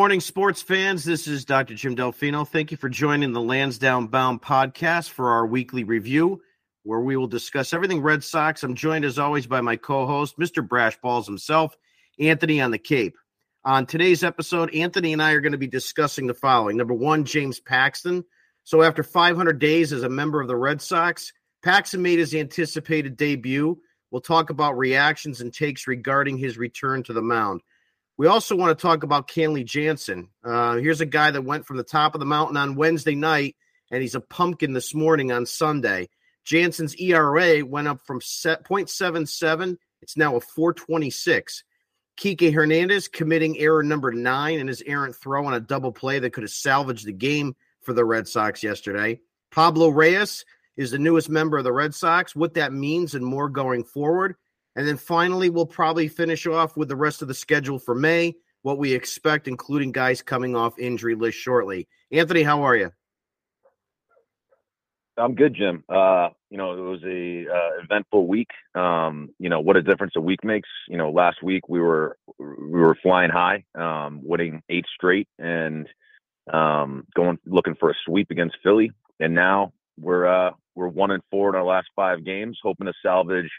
Morning, sports fans. This is Dr. Jim Dalfino. Thank you for joining the Lansdowne Bound podcast for our weekly review, where we will discuss everything Red Sox. I'm joined, as always, by my co host, Mr. Brash Balls himself, Anthony on the Cape. On today's episode, Anthony and I are going to be discussing the following. Number one, James Paxton. So, after 500 days as a member of the Red Sox, Paxton made his anticipated debut. We'll talk about reactions and takes regarding his return to the mound. We also want to talk about Kenley Jansen. Uh, here's a guy that went from the top of the mountain on Wednesday night, and he's a pumpkin this morning on Sunday. Jansen's ERA went up from 0.77. It's now a 426. Kike Hernandez committing error number nine in his errant throw on a double play that could have salvaged the game for the Red Sox yesterday. Pablo Reyes is the newest member of the Red Sox, what that means and more going forward. And then finally, we'll probably finish off with the rest of the schedule for May, what we expect, including guys coming off injury list shortly. Anthony, how are you? I'm good, Jim. Uh, you know, it was a uh, eventful week. Um, you know, what a difference a week makes. You know, last week we were we were flying high, um, winning eight straight, and um, going looking for a sweep against Philly. And now we're uh, we're one and four in our last five games, hoping to salvage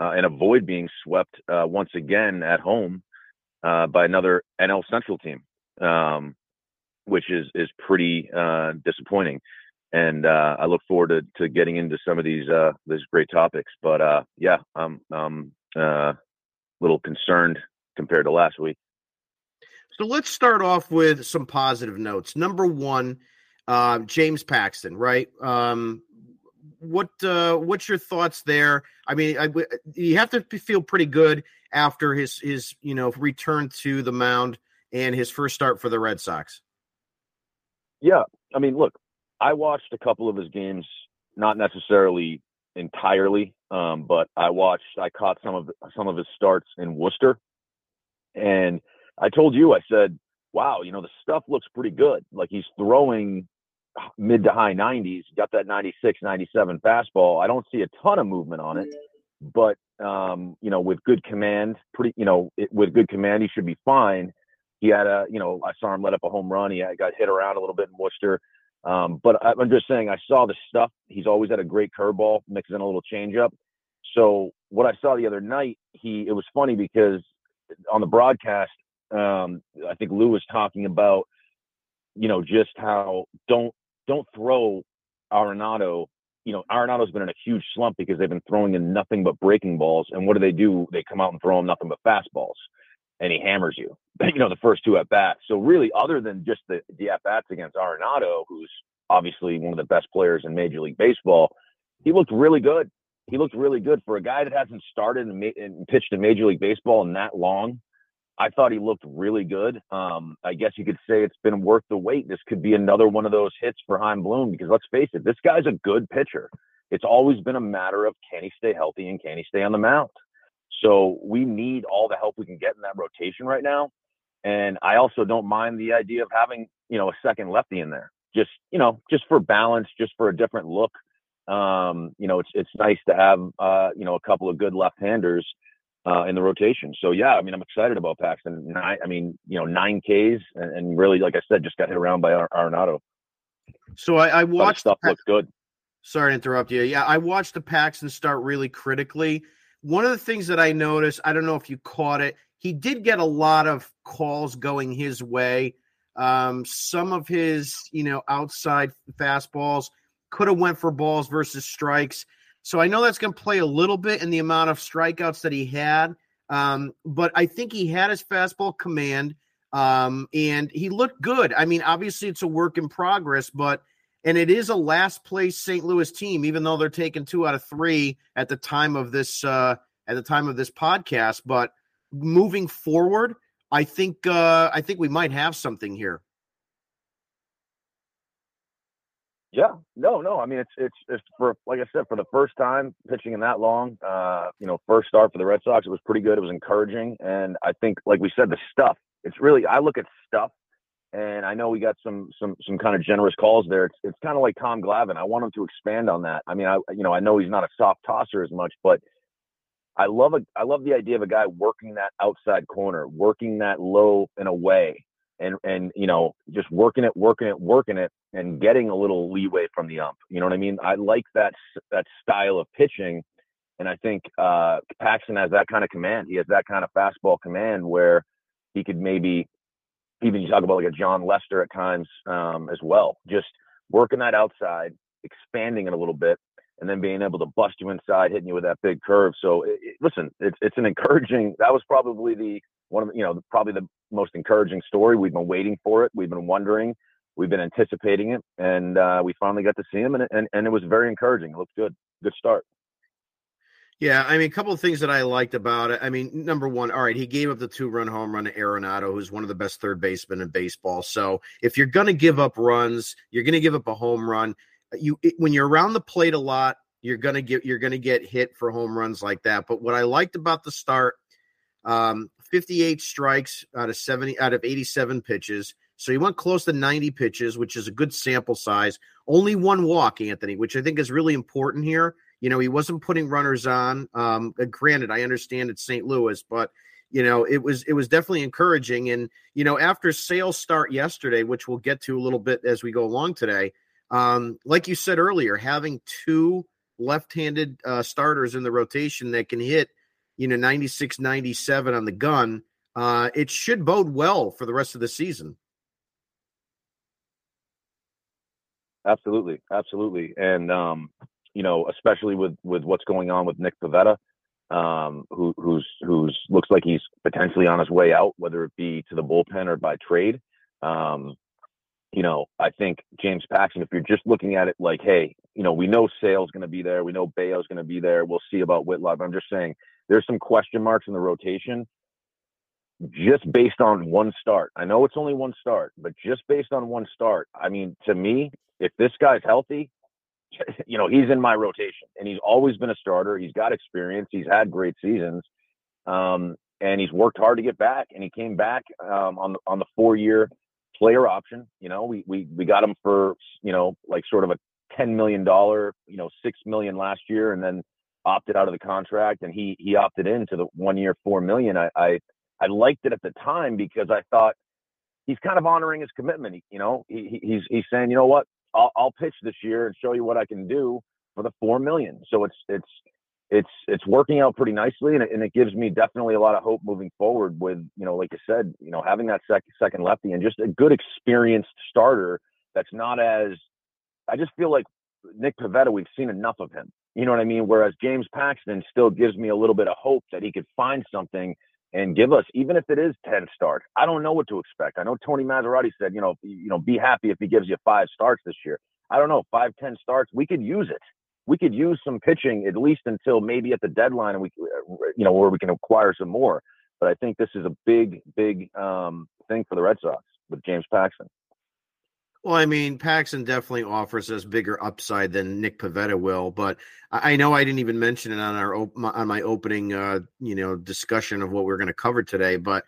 uh, and avoid being swept uh, once again at home uh, by another NL Central team, um, which is is pretty uh, disappointing. And uh, I look forward to, to getting into some of these uh, these great topics. But yeah, I'm, I'm a little concerned compared to last week. So let's start off with some positive notes. Number one, James Paxton, right? Um, what uh, what's your thoughts there? I mean, I, you have to feel pretty good after his his you know return to the mound and his first start for the Red Sox. Yeah, I mean, look, I watched a couple of his games, not necessarily entirely, um, but I watched. I caught some of some of his starts in Worcester, and I told you, I said, "Wow, you know, the stuff looks pretty good. Like he's throwing mid to high 90s, got that 96, 97 fastball. I don't see a ton of movement on it, but um, you know, with good command, pretty, you know, it, with good command, he should be fine. He had a, you know, I saw him let up a home run. He got hit around a little bit in Worcester. Um, but I'm just saying, I saw the stuff. He's always had a great curveball, mixes in a little changeup. So what I saw the other night, he, it was funny because on the broadcast, um, I think Lou was talking about, you know, just how don't don't throw Arenado. You know, Arenado's been in a huge slump because they've been throwing in nothing but breaking balls. And what do they do? They come out and throw him nothing but fastballs, and he hammers you. You know, the first two at bats. So really, other than just the the at bats against Arenado, who's obviously one of the best players in Major League Baseball, he looked really good. He looked really good for a guy that hasn't started and, ma- and pitched in Major League Baseball in that long. I thought he looked really good. Um, I guess you could say it's been worth the wait. This could be another one of those hits for Chaim Bloom because let's face it, this guy's a good pitcher. It's always been a matter of can he stay healthy and can he stay on the mound. So we need all the help we can get in that rotation right now. And I also don't mind the idea of having, you know, a second lefty in there. Just, you know, just for balance, just for a different look. Um, you know, it's it's nice to have uh, you know, a couple of good left-handers uh, in the rotation. So yeah, I mean, I'm excited about Paxton. Nine, I mean, you know, nine Ks, and, and, really, like I said, just got hit around by Ar- Arenado. So I, I watched stuff looks good. Sorry to interrupt you. Yeah, I watched the Paxton start really critically. One of the things that I noticed, I don't know if you caught it, he did get a lot of calls going his way. Um, some of his, you know, outside fastballs could have went for balls versus strikes. So I know that's going to play a little bit in the amount of strikeouts that he had. Um, but I think he had his fastball command um, and he looked good. I mean, obviously it's a work in progress, but and it is a last place St. Louis team, even though they're taking two out of three at the time of this uh, at the time of this podcast. But moving forward, I think uh, I think we might have something here. Yeah, no, no. I mean, it's it's it's for like I said, for the first time pitching in that long. Uh, you know, first start for the Red Sox, it was pretty good. It was encouraging, and I think, like we said, the stuff. It's really I look at stuff, and I know we got some some some kind of generous calls there. It's it's kind of like Tom Glavine. I want him to expand on that. I mean, I you know I know he's not a soft tosser as much, but I love a I love the idea of a guy working that outside corner, working that low and away and and you know just working it, working it, working it, and getting a little leeway from the ump. You know what I mean? I like that that style of pitching, and I think uh, Paxton has that kind of command. He has that kind of fastball command where he could maybe even you talk about like a Jon Lester at times um, as well. Just working that outside, expanding it a little bit, and then being able to bust you inside, hitting you with that big curve. So it, it, listen, it's it's an encouraging. That was probably the one of you know probably the most encouraging story. We've been waiting for it. We've been wondering. We've been anticipating it, and uh, we finally got to see him, and, and and it was very encouraging. It looked good. Good start. Yeah, I mean, a couple of things that I liked about it. I mean, number one, all right, he gave up the two run home run to Arenado, who's one of the best third basemen in baseball. So if you're going to give up runs, you're going to give up a home run. You it, when you're around the plate a lot, you're to get you're to get hit for home runs like that. But what I liked about the start, um, 58 strikes out of 70 out of 87 pitches. So he went close to 90 pitches, which is a good sample size. Only one walk, Anthony, which I think is really important here. You know, he wasn't putting runners on. Um, uh, granted, I understand it's St. Louis, but you know, it was it was definitely encouraging. And you know, after Sale's start yesterday, which we'll get to a little bit as we go along today, um, like you said earlier, having two left-handed uh, starters in the rotation that can hit, you know, 96, 97 on the gun, uh, it should bode well for the rest of the season. Absolutely, absolutely, and um, you know, especially with with what's going on with Nick Pivetta, um, who who's who's looks like he's potentially on his way out, whether it be to the bullpen or by trade. Um, you know, I think James Paxton, if you're just looking at it like, hey, you know, we know Sale's going to be there, we know Bello's going to be there, we'll see about Whitlock. I'm just saying there's some question marks in the rotation just based on one start. I know it's only one start, but just based on one start, I mean, to me, if this guy's healthy, you know, he's in my rotation and he's always been a starter. He's got experience. He's had great seasons. Um, and he's worked hard to get back and he came back um, on on the four year player option. You know, we we we got him for, you know, like sort of a ten million dollar, you know, six million last year and then opted out of the contract and he he opted into the one year four million. I, I I liked it at the time because I thought he's kind of honoring his commitment. You know, he, he's he's saying, you know what, I'll, I'll pitch this year and show you what I can do for the four million. So it's it's it's it's working out pretty nicely, and it, and it gives me definitely a lot of hope moving forward. With you know, like I said, you know, having that sec- second lefty and just a good experienced starter that's not as I just feel like Nick Pivetta, we've seen enough of him. You know what I mean? Whereas James Paxton still gives me a little bit of hope that he could find something and give us, even if it is 10 starts. I don't know what to expect. I know Tony Massarotti said, you know, you know, be happy if he gives you five starts this year. I don't know, five, 10 starts. We could use it. We could use some pitching at least until maybe at the deadline and we, you know, where we can acquire some more. But I think this is a big, big um, thing for the Red Sox with James Paxton. Well, I mean, Paxton definitely offers us bigger upside than Nick Pivetta will, but I know I didn't even mention it on our on my opening, uh, you know, discussion of what we are going to cover today. But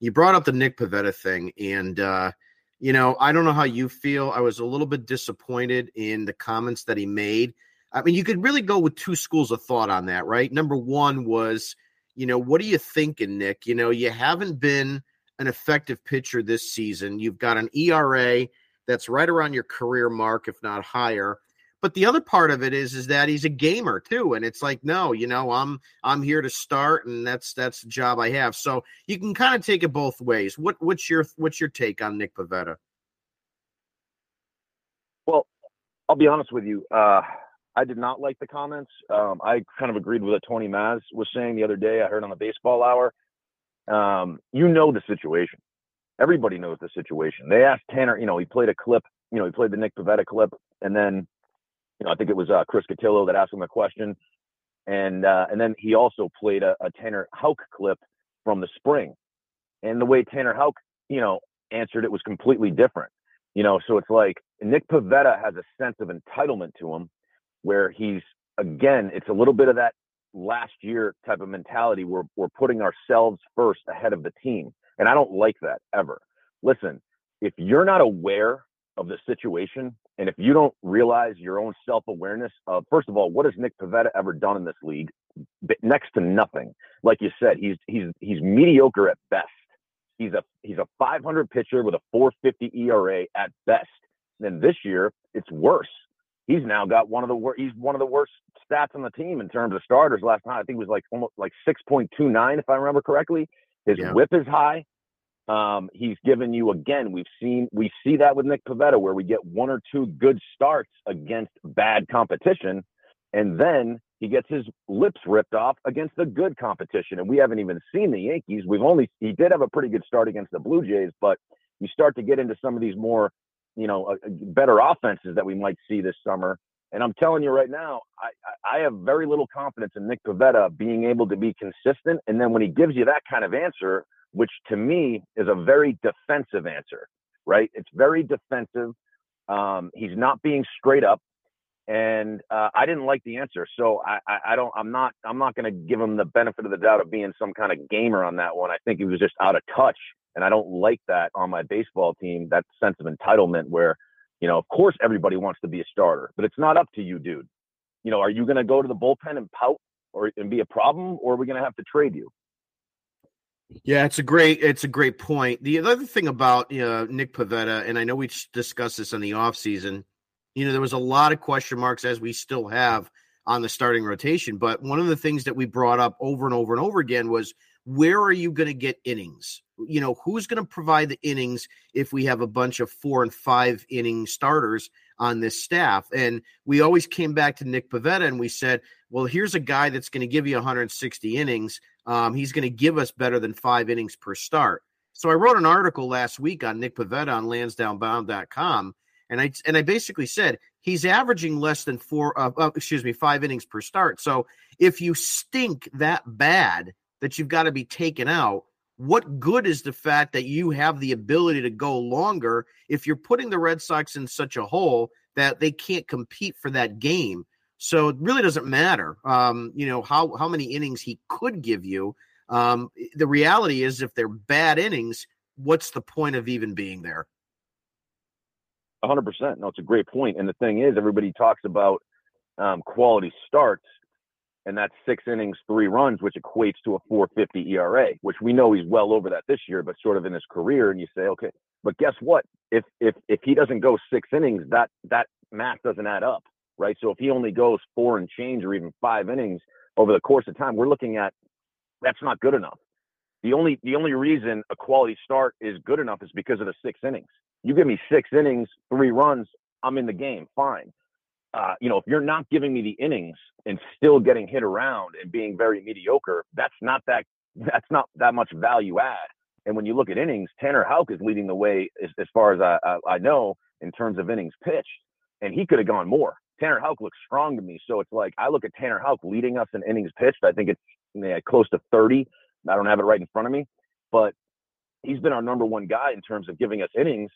you brought up the Nick Pivetta thing, and uh, you know, I don't know how you feel. I was a little bit disappointed in the comments that he made. I mean, you could really go with two schools of thought on that, right? Number one was, you know, what are you thinking, Nick? You know, you haven't been an effective pitcher this season. You've got an ERA that's right around your career mark, if not higher. But the other part of it is is that he's a gamer too, and it's like, no, you know, I'm I'm here to start, and that's that's the job I have. So you can kind of take it both ways. What what's your what's your take on Nick Pivetta? Well, I'll be honest with you. Uh, I did not like the comments. Um, I kind of agreed with what Tony Maz was saying the other day. I heard on the Baseball Hour. Um, you know the situation everybody knows the situation. They asked Tanner, you know, he played a clip, you know, he played the Nick Pivetta clip, and then, you know, I think it was uh, Chris Cotillo that asked him a question, and uh, and then he also played a, a Tanner Houck clip from the spring, and the way Tanner Houck, you know, answered it was completely different, you know. So it's like Nick Pivetta has a sense of entitlement to him, where he's again, it's a little bit of that last year type of mentality where we're putting ourselves first ahead of the team and I don't like that ever. Listen, if you're not aware of the situation and if you don't realize your own self awareness of, first of all, what has Nick Pivetta ever done in this league? Next to nothing. Like you said, he's he's he's mediocre at best. He's a he's a 500 pitcher with a 450 ERA at best. Then this year, it's worse. He's now got one of the worst. He's one of the worst stats on the team in terms of starters. Last night, I think it was like almost like 6.29, if I remember correctly. His yeah. whip is high. Um, he's given you again. We've seen we see that with Nick Pivetta, where we get one or two good starts against bad competition, and then he gets his lips ripped off against the good competition. And we haven't even seen the Yankees. We've only he did have a pretty good start against the Blue Jays, but you start to get into some of these more, you know, uh, better offenses that we might see this summer. And I'm telling you right now, I, I have very little confidence in Nick Pivetta being able to be consistent. And then when he gives you that kind of answer, which to me is a very defensive answer, right? It's very defensive. Um, he's not being straight up, and uh, I didn't like the answer. So I, I, I don't. I'm not. I'm not going to give him the benefit of the doubt of being some kind of gamer on that one. I think he was just out of touch, and I don't like that on my baseball team. That sense of entitlement, where you know, of course, everybody wants to be a starter, but it's not up to you, dude. You know, are you going to go to the bullpen and pout or and be a problem, or are we going to have to trade you? Yeah, it's a great it's a great point. The other thing about Nick Pivetta, and I know we discussed this in the offseason, you know, there was a lot of question marks as we still have on the starting rotation. But one of the things that we brought up over and over and over again was where are you going to get innings? You know, who's going to provide the innings if we have a bunch of four and five inning starters on this staff? And we always came back to Nick Pivetta and we said, well, here's a guy that's going to give you 160 innings um, he's going to give us better than five innings per start. So I wrote an article last week on Nick Pivetta on lansdownebound.com, and I and I basically said he's averaging less than four, uh, uh, excuse me, five innings per start. So if you stink that bad that you've got to be taken out, what good is the fact that you have the ability to go longer if you're putting the Red Sox in such a hole that they can't compete for that game? So it really doesn't matter, um, you know, how how many innings he could give you. Um, the reality is, if they're bad innings, what's the point of even being there? 100%. No, it's a great point. And the thing is, everybody talks about um, quality starts, and that's six innings, three runs, which equates to a 450 ERA, which we know he's well over that this year, but sort of in his career. And you say, okay, but guess what? If if if he doesn't go six innings, that that math doesn't add up right? So if he only goes four and change or even five innings over the course of time, we're looking at that's not good enough. The only the only reason a quality start is good enough is because of the six innings. You give me six innings, three runs, I'm in the game, fine. Uh, you know, if you're not giving me the innings and still getting hit around and being very mediocre, that's not that that's not that much value add. And when you look at innings, Tanner Houck is leading the way as, as far as I, I, I know in terms of innings pitched, and he could have gone more. Tanner Houck looks strong to me. So it's like I look at Tanner Houck leading us in innings pitched. I think it's know, close to 30. I don't have it right in front of me, but he's been our number one guy in terms of giving us innings.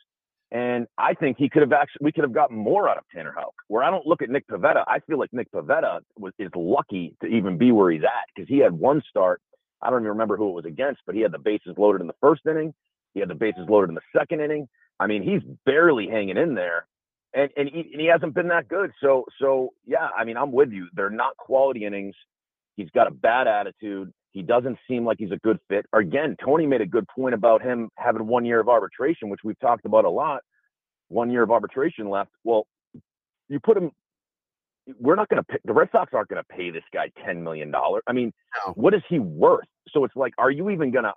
And I think he could have actually, we could have gotten more out of Tanner Houck. Where I don't look at Nick Pivetta, I feel like Nick Pivetta was is lucky to even be where he's at because he had one start. I don't even remember who it was against, but he had the bases loaded in the first inning. He had the bases loaded in the second inning. I mean, he's barely hanging in there and and he, and he hasn't been that good. So so yeah, I mean, I'm with you. They're not quality innings. He's got a bad attitude. He doesn't seem like he's a good fit. Again, Tony made a good point about him having one year of arbitration, which we've talked about a lot. One year of arbitration left. Well, you put him. We're not going to. The Red Sox aren't going to pay this guy ten million dollars. I mean, no. what is he worth? So it's like, are you even going to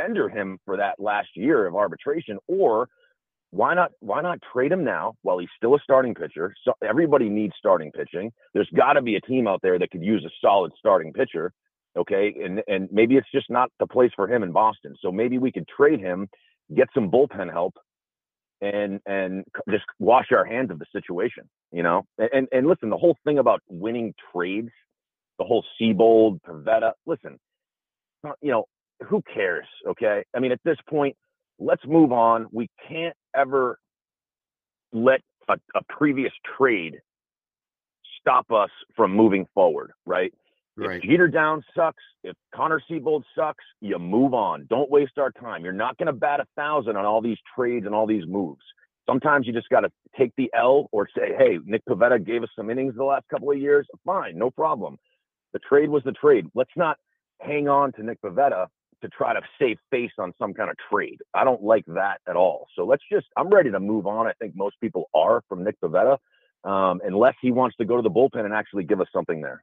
tender him for that last year of arbitration, or why not why not trade him now while he's still a starting pitcher? So everybody needs starting pitching. There's got to be a team out there that could use a solid starting pitcher. Okay, and and maybe it's just not the place for him in Boston. So maybe we could trade him, get some bullpen help, and and just wash our hands of the situation. You know, and and listen, the whole thing about winning trades, the whole Seabold, Pivetta. Listen, uh, you know, who cares? Okay, I mean, at this point let's move on. We can't ever let a, a previous trade stop us from moving forward, right? Right. If Jeter Downs sucks, if Connor Seabold sucks, you move on. Don't waste our time. You're not going to bat a thousand on all these trades and all these moves. Sometimes you just got to take the L or say, hey, Nick Pivetta gave us some innings the last couple of years. Fine, no problem. The trade was the trade. Let's not hang on to Nick Pivetta to try to save face on some kind of trade. I don't like that at all. So let's just, I'm ready to move on. I think most people are from Nick Pivetta, um, unless he wants to go to the bullpen and actually give us something there.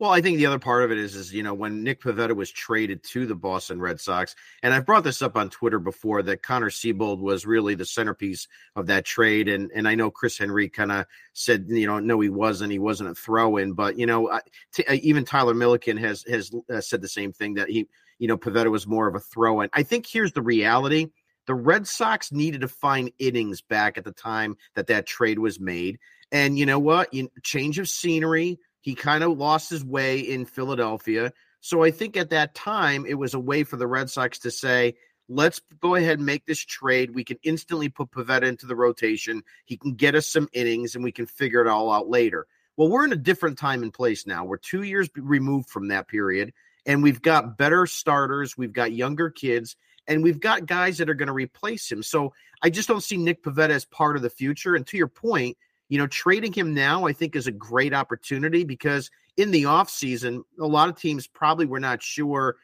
Well, I think the other part of it is, is you know, when Nick Pivetta was traded to the Boston Red Sox, and I've brought this up on Twitter before that Connor Seabold was really the centerpiece of that trade, and and I know Chris Henry kind of said, you know, no, he wasn't, he wasn't a throw in, but you know, t- uh, even Tyler Milliken has has uh, said the same thing that he, you know, Pivetta was more of a throw in. I think here's the reality: the Red Sox needed to find innings back at the time that that trade was made, and you know what, you, change of scenery he kind of lost his way in Philadelphia. So I think at that time, it was a way for the Red Sox to say, let's go ahead and make this trade. We can instantly put Pivetta into the rotation. He can get us some innings and we can figure it all out later. Well, we're in a different time and place now. We're two years removed from that period, and we've got better starters. We've got younger kids, and we've got guys that are going to replace him. So I just don't see Nick Pivetta as part of the future. And to your point, you know, trading him now, I think, is a great opportunity because in the offseason, a lot of teams probably were not sure,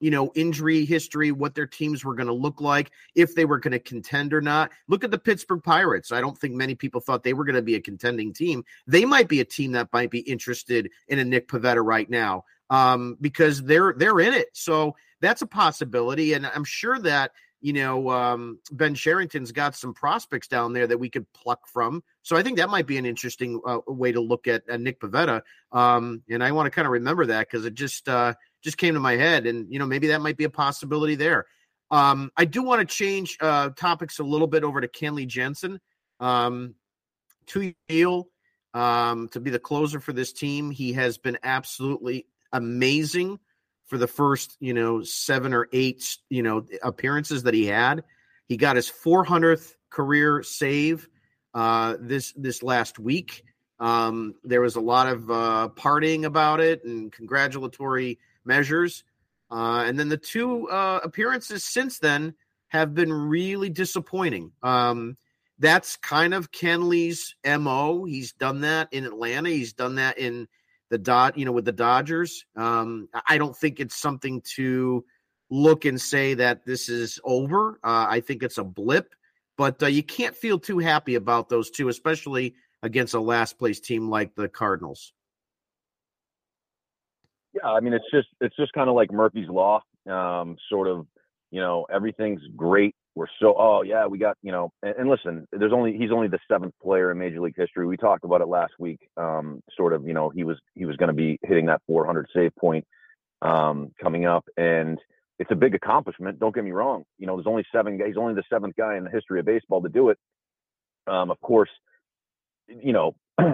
you know, injury history, what their teams were going to look like, if they were going to contend or not. Look at the Pittsburgh Pirates. I don't think many people thought they were going to be a contending team. They might be a team that might be interested in a Nick Pivetta right now um, because they're they're in it. So that's a possibility, and I'm sure that you know, um, Ben Cherington's got some prospects down there that we could pluck from. So I think that might be an interesting uh, way to look at, at Nick Pivetta. Um, and I want to kind of remember that because it just uh, just came to my head, and you know, maybe that might be a possibility there. Um, I do want to change uh, topics a little bit over to Kenley Jansen. Um, to deal um, to be the closer for this team. He has been absolutely amazing for the first, you know, seven or eight, you know, appearances that he had. He got his 400th career save uh, this this last week. Um, there was a lot of uh, partying about it and congratulatory measures. Uh, and then the two uh, appearances since then have been really disappointing. Um, that's kind of Kenley's MO. He's done that in Atlanta. He's done that in the dot, you know, with the Dodgers. Um, I don't think it's something to look and say that this is over. Uh, I think it's a blip, but uh, you can't feel too happy about those two, especially against a last place team like the Cardinals. Yeah, I mean it's just it's just kind of like Murphy's law. Um, sort of, you know, everything's great we're so oh yeah we got you know and, and, listen there's only he's only the seventh player in major league history. We talked about it last week um, sort of you know he was he was going to be hitting that 400 save point um, coming up and it's a big accomplishment don't get me wrong. You know there's only seven he's only the seventh guy in the history of baseball to do it. Um, of course you know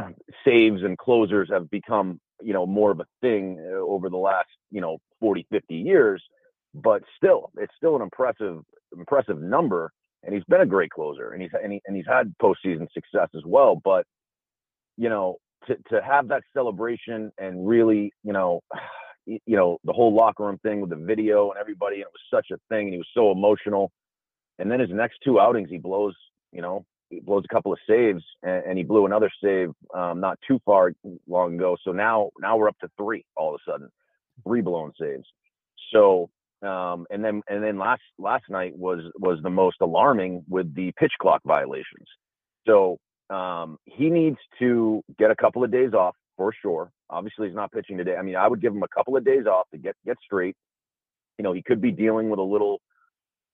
saves and closers have become you know more of a thing uh, over the last you know 40 50 years but still, it's still an impressive impressive number. And he's been a great closer, and he's and, he, and he's had postseason success as well. But you know, to to have that celebration and really, you know, you know, the whole locker room thing with the video and everybody, and it was such a thing, and he was so emotional. And then his next two outings, he blows, you know, he blows a couple of saves, and, and he blew another save um, not too far long ago. So now, now we're up to three all of a sudden, three blown saves. So um, and then and then last last night was was the most alarming with the pitch clock violations. So um, he needs to get a couple of days off for sure. Obviously, he's not pitching today. I mean, I would give him a couple of days off to get get straight. You know, he could be dealing with a little,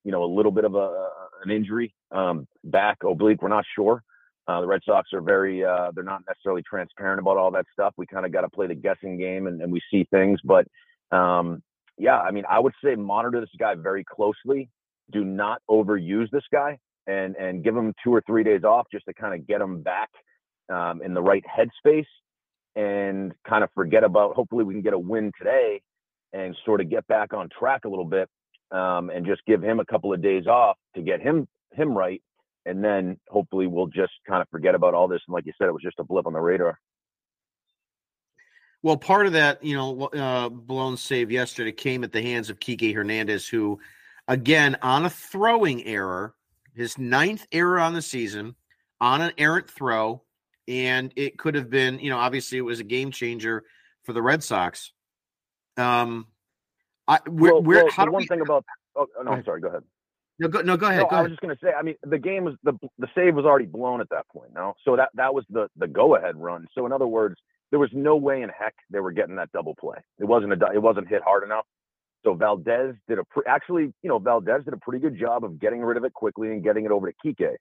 you know, a little bit of a an injury, um, back oblique. We're not sure. Uh, the Red Sox are very, uh, they're not necessarily transparent about all that stuff. We kind of got to play the guessing game and, and we see things, but um, yeah, I mean, I would say monitor this guy very closely. Do not overuse this guy and and give him two or three days off just to kind of get him back um, in the right headspace and kind of forget about. Hopefully, we can get a win today and sort of get back on track a little bit um, and just give him a couple of days off to get him him right, and then hopefully we'll just kind of forget about all this. And like you said, it was just a blip on the radar. Well, part of that, you know, uh, blown save yesterday came at the hands of Kike Hernandez, who, again, on a throwing error, his ninth error on the season, on an errant throw, and it could have been, you know, obviously it was a game changer for the Red Sox. Um, I we're, well, we're well, how the one we, thing about oh no, I'm sorry. Go ahead. no go no go ahead. No, go I ahead. was just going to say. I mean, the game was the the save was already blown at that point. No, so that that was the the go ahead run. So in other words, there was no way in heck they were getting that double play. It wasn't a it wasn't hit hard enough. So Valdez did a pre- actually, you know, Valdez did a pretty good job of getting rid of it quickly and getting it over to Kike.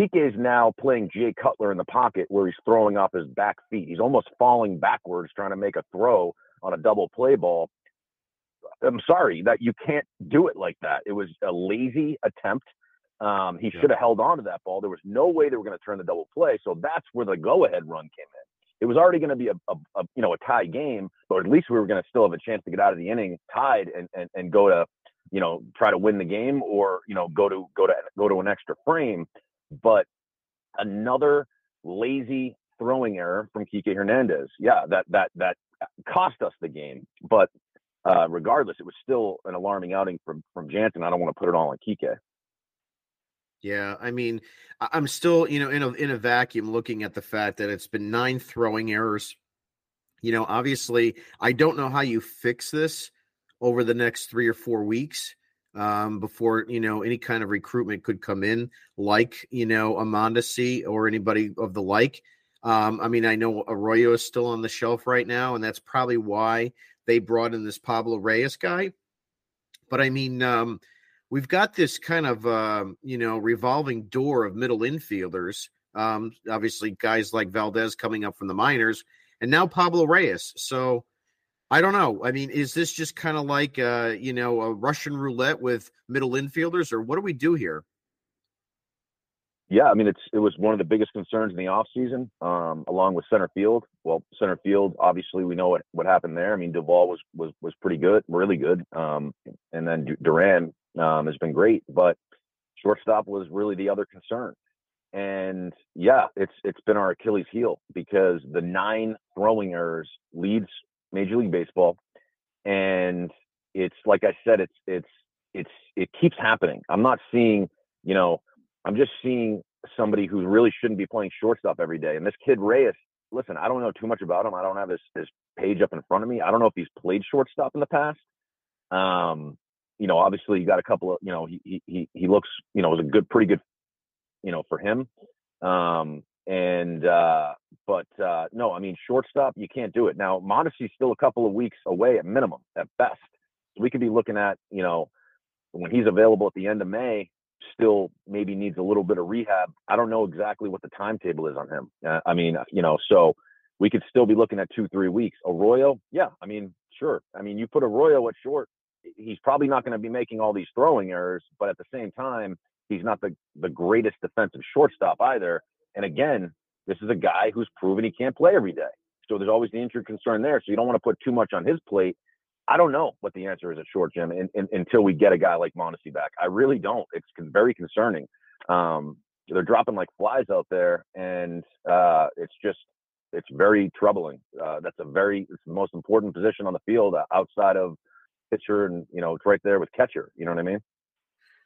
Kike is now playing Jay Cutler in the pocket where he's throwing off his back feet. He's almost falling backwards trying to make a throw on a double play ball. I'm sorry that you can't do it like that. It was a lazy attempt. Um, he Yeah. should have held on to that ball. There was no way they were going to turn the double play. So that's where the go-ahead run came in. It was already going to be a, a, a you know a tie game, but at least we were going to still have a chance to get out of the inning tied and, and and go to you know try to win the game or you know go to go to go to an extra frame. But another lazy throwing error from Kike Hernandez. Yeah, that that that cost us the game. But uh, regardless, it was still an alarming outing from from Jansen. I don't want to put it all on Kike. Yeah, I mean, I'm still, you know, in a in a vacuum looking at the fact that it's been nine throwing errors. You know, obviously, I don't know how you fix this over the next three or four weeks um, before you know any kind of recruitment could come in, like you know a Mondesi or anybody of the like. Um, I mean, I know Arroyo is still on the shelf right now, and that's probably why they brought in this Pablo Reyes guy. But I mean, um, we've got this kind of um, you know revolving door of middle infielders. Um, obviously, guys like Valdez coming up from the minors, and now Pablo Reyes. So I don't know. I mean, is this just kind of like uh, you know a Russian roulette with middle infielders, or what do we do here? Yeah, I mean it's it was one of the biggest concerns in the offseason, um, along with center field. Well, center field, obviously, we know what, what happened there. I mean, Duvall was was was pretty good, really good, um, and then Duran um, has been great, but shortstop was really the other concern. And yeah, it's it's been our Achilles heel because the nine throwing errors leads Major League Baseball, and it's like I said, it's it's it's it keeps happening. I'm not seeing, you know, I'm just seeing somebody who really shouldn't be playing shortstop every day. And this kid Reyes, listen, I don't know too much about him. I don't have his his page up in front of me. I don't know if he's played shortstop in the past. Um, you know, obviously you got a couple of, you know, he he he looks, you know, was a good, pretty good, you know, for him. Um, and uh, but uh, no, I mean shortstop, you can't do it now. Mondesi's still a couple of weeks away at minimum, at best. So we could be looking at, you know, when he's available at the end of May, still maybe needs a little bit of rehab. I don't know exactly what the timetable is on him. Uh, I mean, you know, so we could still be looking at two, three weeks. Arroyo, yeah, I mean, sure. I mean, you put Arroyo at short, he's probably not going to be making all these throwing errors, but at the same time, he's not the the greatest defensive shortstop either. And again, this is a guy who's proven he can't play every day. So there's always the injury concern there. So you don't want to put too much on his plate. I don't know what the answer is at short, Jim, in, in, until we get a guy like Mondesi back. I really don't. It's very concerning. Um, they're dropping like flies out there, and uh, it's just it's very troubling. Uh, that's a very it's the most important position on the field uh, outside of pitcher, and you know it's right there with catcher. You know what I mean?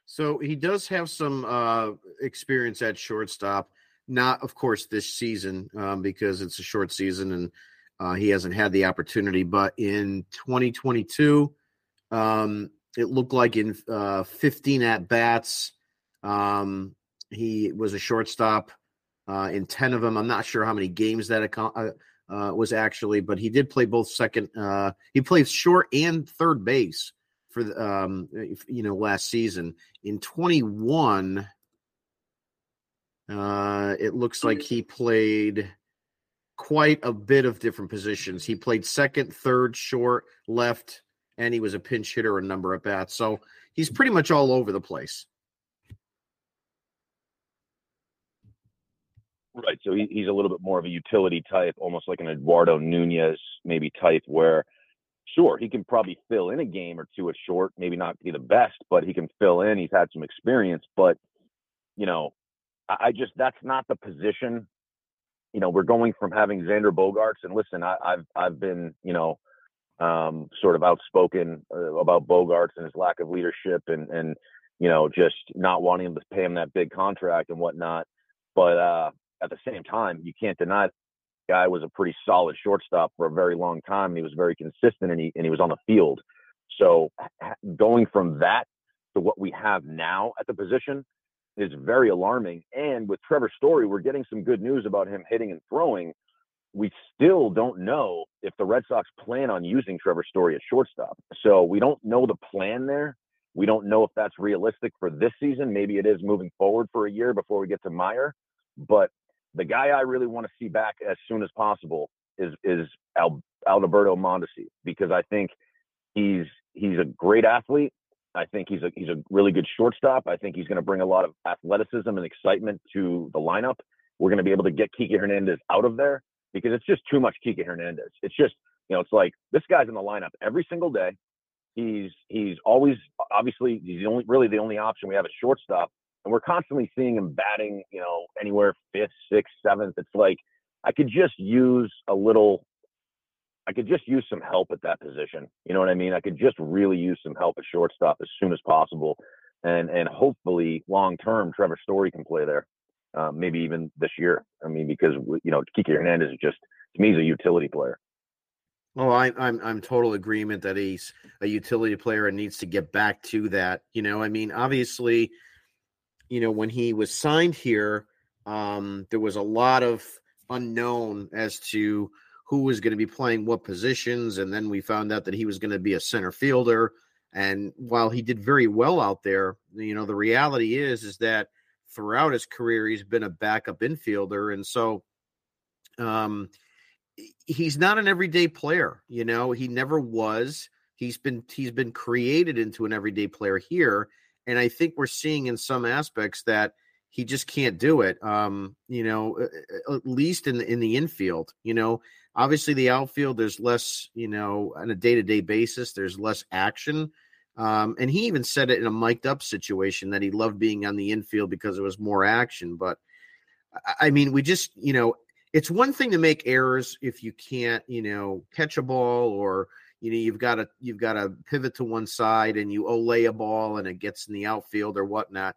So he does have some uh, experience at shortstop. Not, of course, this season um, because it's a short season and uh, he hasn't had the opportunity. But in 2022, um, it looked like in uh, 15 at bats, um, he was a shortstop uh, in 10 of them. I'm not sure how many games that account, uh, was actually, but he did play both second. Uh, he played short and third base for the, um, you know last season. In 21, uh, it looks like he played quite a bit of different positions. He played second, third, short, left, and he was a pinch hitter a number of bats. So he's pretty much all over the place. Right. So he, he's a little bit more of a utility type, almost like an Eduardo Nunez maybe type, where sure he can probably fill in a game or two at short, maybe not be the best, but he can fill in. He's had some experience, but you know, I, I just that's not the position. You know, we're going from having Xander Bogaerts, and listen, I, I've I've been you know um, sort of outspoken uh, about Bogaerts and his lack of leadership, and and you know just not wanting him to pay him that big contract and whatnot. But uh, at the same time, you can't deny the guy was a pretty solid shortstop for a very long time. And he was very consistent and he, and he was on the field. So going from that to what we have now at the position is very alarming. And with Trevor Story, we're getting some good news about him hitting and throwing. We still don't know if the Red Sox plan on using Trevor Story at shortstop. So we don't know the plan there. We don't know if that's realistic for this season. Maybe it is moving forward for a year before we get to Mayer. But the guy I really want to see back as soon as possible is is Al, Alberto Mondesi because I think he's he's a great athlete. I think he's a he's a really good shortstop. I think he's going to bring a lot of athleticism and excitement to the lineup. We're going to be able to get Kike Hernandez out of there because it's just too much Kike Hernandez. It's just you know it's like this guy's in the lineup every single day. He's he's always obviously he's the only really the only option we have at shortstop, and we're constantly seeing him batting you know anywhere fifth, sixth, seventh. It's like I could just use a little I could just use some help at that position. You know what I mean? I could just really use some help at shortstop as soon as possible, and and hopefully long term Trevor Story can play there, uh, maybe even this year. I mean, because you know Kike Hernandez is just to me he's a utility player. Oh, I, I'm I'm total agreement that he's a utility player and needs to get back to that. You know, I mean, obviously, you know when he was signed here, um, there was a lot of unknown as to who was going to be playing what positions. And then we found out that he was going to be a center fielder. And while he did very well out there, you know, the reality is is that throughout his career he's been a backup infielder, and so um, he's not an everyday player. You know, he never was. He's been he's been created into an everyday player here, and I think we're seeing in some aspects that he just can't do it. Um, you know, at least in the in the infield. You know, obviously the outfield there's less. You know, on a day to day basis, there's less action. Um, and he even said it in a mic'd up situation that he loved being on the infield because there was more action. But I mean, we just, you know, it's one thing to make errors if you can't, you know, catch a ball or you know you've got to you've got to pivot to one side and you olay a ball and it gets in the outfield or whatnot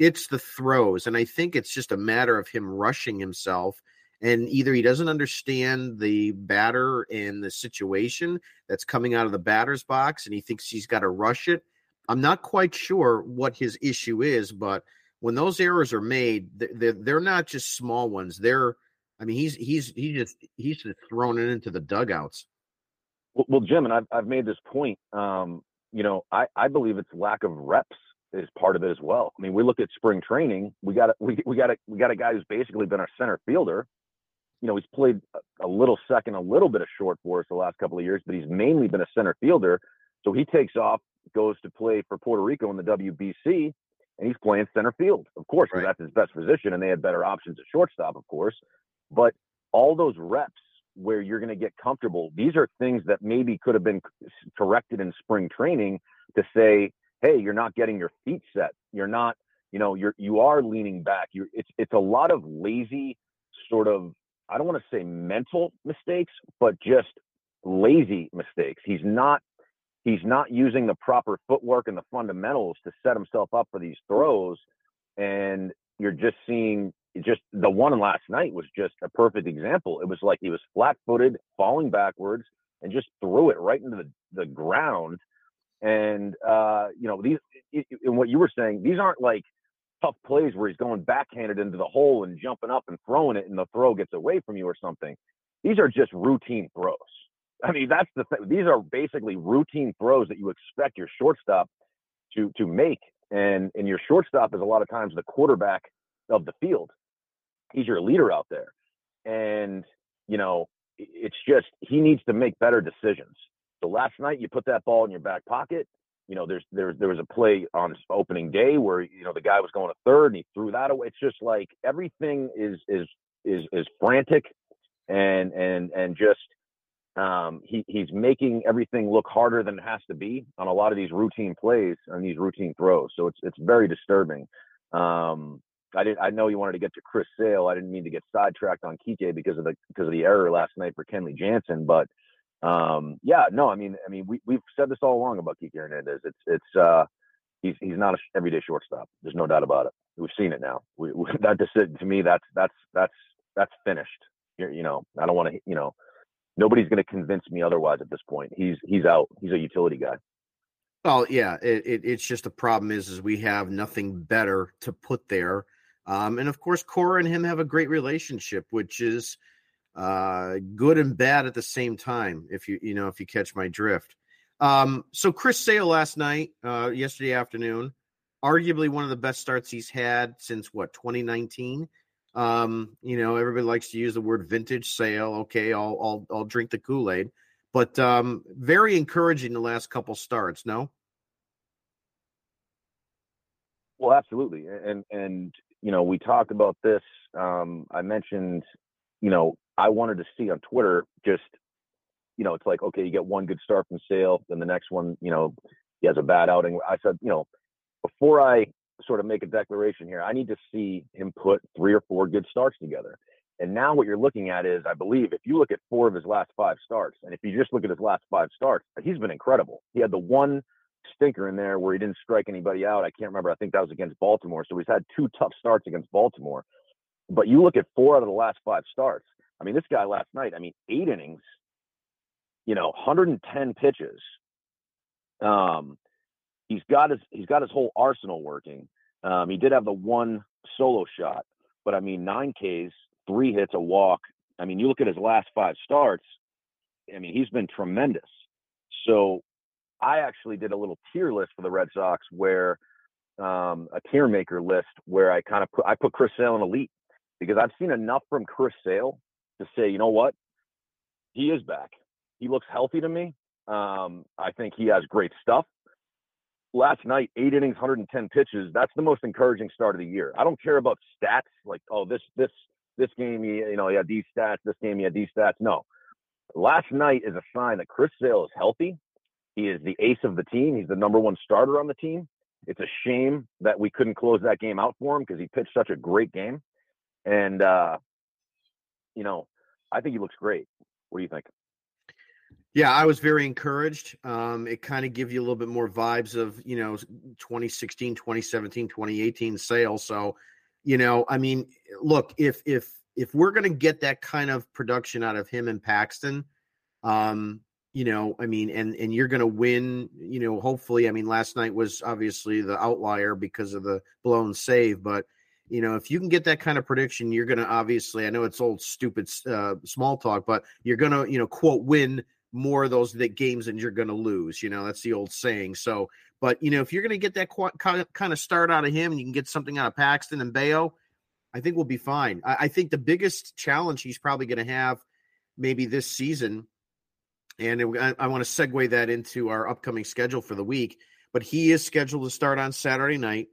it's the throws. And I think it's just a matter of him rushing himself. And either he doesn't understand the batter and the situation that's coming out of the batter's box and he thinks he's got to rush it. I'm not quite sure what his issue is, but when those errors are made, they're, they're not just small ones. They're, I mean, he's he's he just he's just thrown it into the dugouts. Well, Jim, and I've I've made this point. Um, you know, I I believe it's lack of reps is part of it as well. I mean, we look at spring training. We got a, we we got a we got a guy who's basically been our center fielder. You know, he's played a, little second, a little bit of short for us the last couple of years, but he's mainly been a center fielder. So he takes off, goes to play for Puerto Rico in the WBC, and he's playing center field, of course, because right. that's his best position, and they had better options at shortstop, of course. But all those reps where you're going to get comfortable, these are things that maybe could have been corrected in spring training to say, hey, you're not getting your feet set. You're not, you know, you're you are leaning back. You it's it's a lot of lazy sort of I don't want to say mental mistakes, but just lazy mistakes. He's not he's not using the proper footwork and the fundamentals to set himself up for these throws and you're just seeing just the one last night was just a perfect example. It was like he was flat-footed, falling backwards and just threw it right into the, the ground and uh, you know, these and what you were saying, these aren't like tough plays where he's going backhanded into the hole and jumping up and throwing it, and the throw gets away from you or something. These are just routine throws. I mean, that's the thing. These are basically routine throws that you expect your shortstop to to make, and and your shortstop is a lot of times the quarterback of the field. He's your leader out there, and you know, it's just he needs to make better decisions. So last night you put that ball in your back pocket. You know, there's there there was a play on opening day where you know the guy was going to third and he threw that away. It's just like everything is is is is frantic and and and just um, he he's making everything look harder than it has to be on a lot of these routine plays and these routine throws. So it's it's very disturbing. Um, I didn't. I know you wanted to get to Chris Sale. I didn't mean to get sidetracked on Kike because of the because of the error last night for Kenley Jansen, but um, yeah, no, I mean, I mean, we we've said this all along about Kike Hernandez. It's it's uh, he's he's not an everyday shortstop. There's no doubt about it. We've seen it now. We, we that decision to me, that's that's that's that's finished. You're, you know, I don't want to, you know, nobody's going to convince me otherwise at this point. He's he's out. He's a utility guy. Oh yeah, it, it, it's just the problem is is we have nothing better to put there, um, and of course Cora and him have a great relationship, which is uh, good and bad at the same time. If you you know if you catch my drift. Um, so Chris Sale last night, uh, yesterday afternoon, arguably one of the best starts he's had since what 2019. Um, you know, everybody likes to use the word vintage Sale. Okay, I'll I'll I'll drink the Kool Aid but um, very encouraging the last couple starts. No. Well, absolutely, and and you know we talked about this. Um, I mentioned, you know, I wanted to see on Twitter just, you know, it's like okay, you get one good start from Sale, then the next one, you know, he has a bad outing. I said, you know, before I sort of make a declaration here, I need to see him put three or four good starts together. And now what you're looking at is, I believe, if you look at four of his last five starts, and if you just look at his last five starts, he's been incredible. He had the one stinker in there where he didn't strike anybody out. I can't remember. I think that was against Baltimore. So he's had two tough starts against Baltimore. But you look at four out of the last five starts. I mean, this guy last night, I mean, eight innings, you know, 110 pitches. Um, he's got his he's got his whole arsenal working. Um, he did have the one solo shot, but I mean, nine Ks, three hits, a walk. I mean, you look at his last five starts. I mean, he's been tremendous. So I actually did a little tier list for the Red Sox where um, a tier maker list where I kind of put I put Chris Sale in elite because I've seen enough from Chris Sale to say, you know what, he is back. He looks healthy to me. Um, I think he has great stuff. Last night, eight innings, 110 pitches. That's the most encouraging start of the year. I don't care about stats like, oh, this this this game, he, you know, he had these stats. This game, he had these stats. No. Last night is a sign that Chris Sale is healthy. He is the ace of the team. He's the number one starter on the team. It's a shame that we couldn't close that game out for him because he pitched such a great game. And, uh, you know, I think he looks great. What do you think? Yeah, I was very encouraged. Um, it kind of gives you a little bit more vibes of, you know, 2016, 2017, 2018 sales. So you know, I mean, look, if if if we're going to get that kind of production out of him and Paxton, um, you know, I mean, and and you're going to win, you know, hopefully. I mean, last night was obviously the outlier because of the blown save, but you know, if you can get that kind of prediction, you're going to obviously. I know it's old stupid uh, small talk, but you're going to, you know, quote win more of those games than you're going to lose. You know, that's the old saying. So but you know, if you're going to get that kind of start out of him, and you can get something out of Paxton and Bello, I think we'll be fine. I, I think the biggest challenge he's probably going to have, maybe this season, and it, I, I want to segue that into our upcoming schedule for the week. But he is scheduled to start on Saturday night.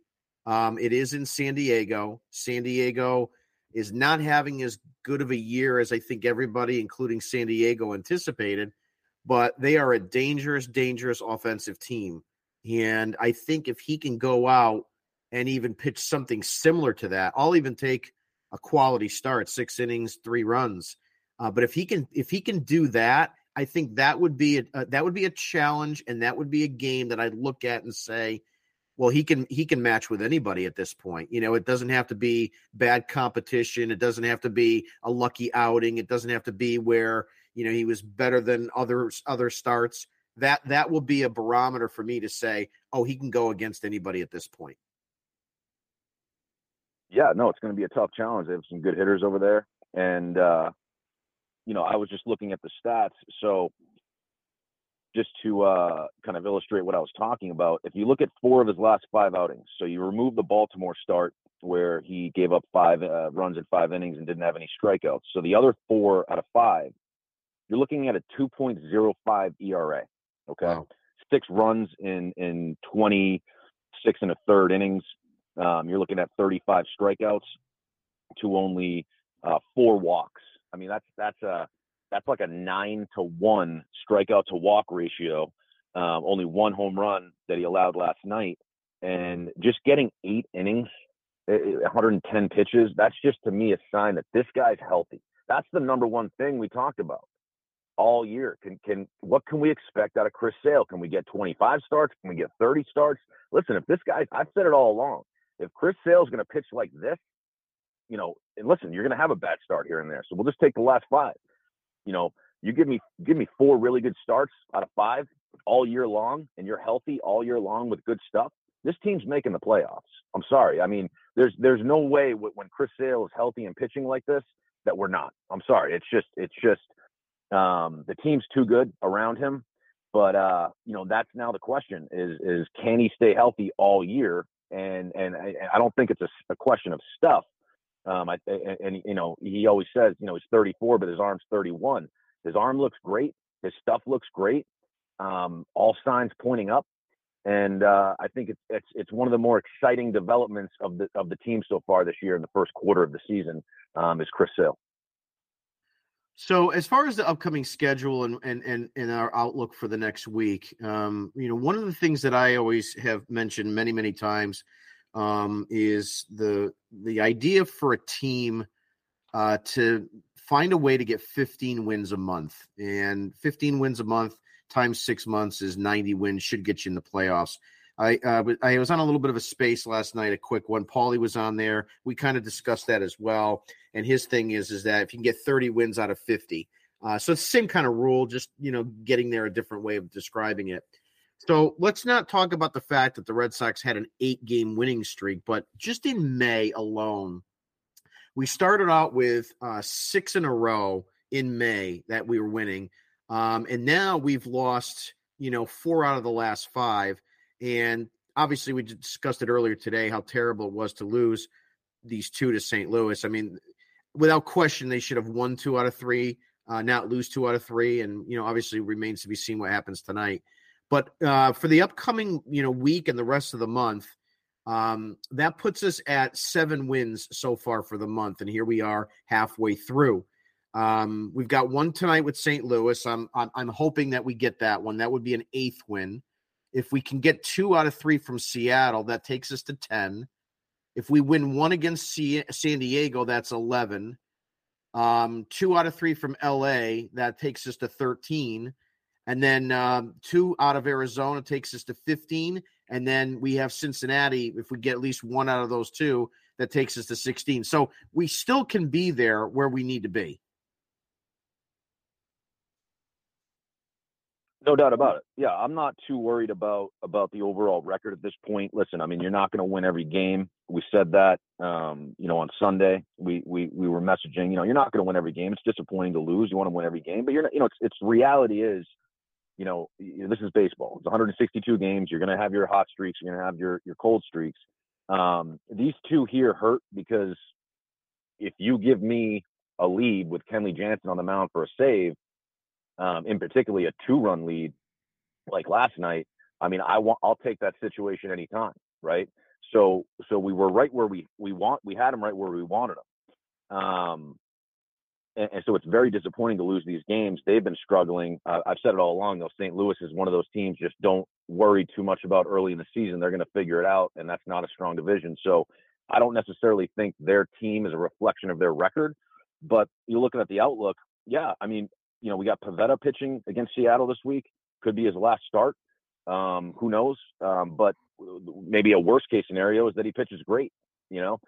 Um, it is in San Diego. San Diego is not having as good of a year as I think everybody, including San Diego, anticipated. But they are a dangerous, dangerous offensive team. And I think if he can go out and even pitch something similar to that, I'll even take a quality start, six innings, three runs. Uh, but if he can, if he can do that, I think that would be a, uh, that would be a challenge, and that would be a game that I'd look at and say, well, he can he can match with anybody at this point. You know, it doesn't have to be bad competition. It doesn't have to be a lucky outing. It doesn't have to be where you know he was better than others other starts that that will be a barometer for me to say, oh, he can go against anybody at this point. Yeah, no, it's going to be a tough challenge. They have some good hitters over there, and uh, you know, I was just looking at the stats. So, just to uh, kind of illustrate what I was talking about, if you look at four of his last five outings, so you remove the Baltimore start where he gave up five uh, runs in five innings and didn't have any strikeouts. So the other four out of five, you're looking at a 2.05 ERA. Okay. Wow. Six runs in in 26 and a third innings. Um, you're looking at 35 strikeouts to only uh, four walks. I mean, that's that's a that's like a nine to one strikeout to walk ratio. Um, only one home run that he allowed last night, and just getting eight innings, 110 pitches. That's just to me a sign that this guy's healthy. That's the number one thing we talked about all year. Can can what can we expect out of Chris Sale? Can we get 25 starts? Can we get 30 starts? Listen, if this guy, I've said it all along. If Chris Sale is going to pitch like this, you know, and listen, you're going to have a bad start here and there. So we'll just take the last five. You know, you give me give me four really good starts out of five, all year long and you're healthy all year long with good stuff, this team's making the playoffs. I'm sorry. I mean, there's there's no way when Chris Sale is healthy and pitching like this that we're not. I'm sorry. It's just it's just um, the team's too good around him. But uh, you know, that's now the question: is is can he stay healthy all year? And and I, I don't think it's a, a question of stuff. Um, I, and, you know, he always says, you know, he's 34, but his arm's 31. His arm looks great. His stuff looks great. Um, all signs pointing up. And uh, I think it's, it's it's one of the more exciting developments of the of the team so far this year in the first quarter of the season um, is Chris Sale. So, as far as the upcoming schedule and and and, and our outlook for the next week, um, you know, one of the things that I always have mentioned many many times um, is the the idea for a team uh, to find a way to get 15 wins a month, and 15 wins a month times six months is 90 wins, should get you in the playoffs. I uh, I was on a little bit of a space last night, a quick one. Paulie was on there. We kind of discussed that as well. And his thing is is that if you can get 30 wins out of 50, uh, so it's the same kind of rule, just you know, getting there a different way of describing it. So let's not talk about the fact that the Red Sox had an eight game winning streak, but just in May alone, we started out with uh, six in a row in May that we were winning. Um, and now we've lost, you know, four out of the last five. And obviously, we discussed it earlier today how terrible it was to lose these two to St. Louis. I mean, without question, they should have won two out of three, uh, not lose two out of three. And, you know, obviously remains to be seen what happens tonight. But uh, for the upcoming, you know, week and the rest of the month, um, that puts us at seven wins so far for the month. And here we are halfway through. Um, we've got one tonight with St. Louis. I'm, I'm, I'm hoping that we get that one. That would be an eighth win. If we can get two out of three from Seattle, that takes us to 10. If we win one against C- San Diego, that's 11. Um, two out of three from LA, that takes us to 13. And then um, two out of Arizona takes us to 15. And then we have Cincinnati. If we get at least one out of those two, that takes us to 16. So we still can be there where we need to be. No doubt about it. Yeah, I'm not too worried about about the overall record at this point. Listen, I mean, you're not going to win every game. We said that, um, you know, on Sunday. We we we were messaging, you know, you're not going to win every game. It's disappointing to lose. You want to win every game, but you're not. You know, it's it's reality is, you know, this is baseball. It's 162 games. You're going to have your hot streaks. You're going to have your your cold streaks. Um, these two here hurt because if you give me a lead with Kenley Jansen on the mound for a save um, in particularly a two run lead like last night, I mean, I want, I'll take that situation anytime. Right. So, so we were right where we, we want, we had them right where we wanted them. Um, and, and so it's very disappointing to lose these games. They've been struggling. Uh, I've said it all along, though. St. Louis is one of those teams just don't worry too much about early in the season. They're going to figure it out, and that's not a strong division. So I don't necessarily think their team is a reflection of their record. But you're looking at the outlook. Yeah, I mean, you know, we got Pivetta pitching against Seattle this week. Could be his last start. Um, who knows? Um, but maybe a worst case scenario is that he pitches great. You know,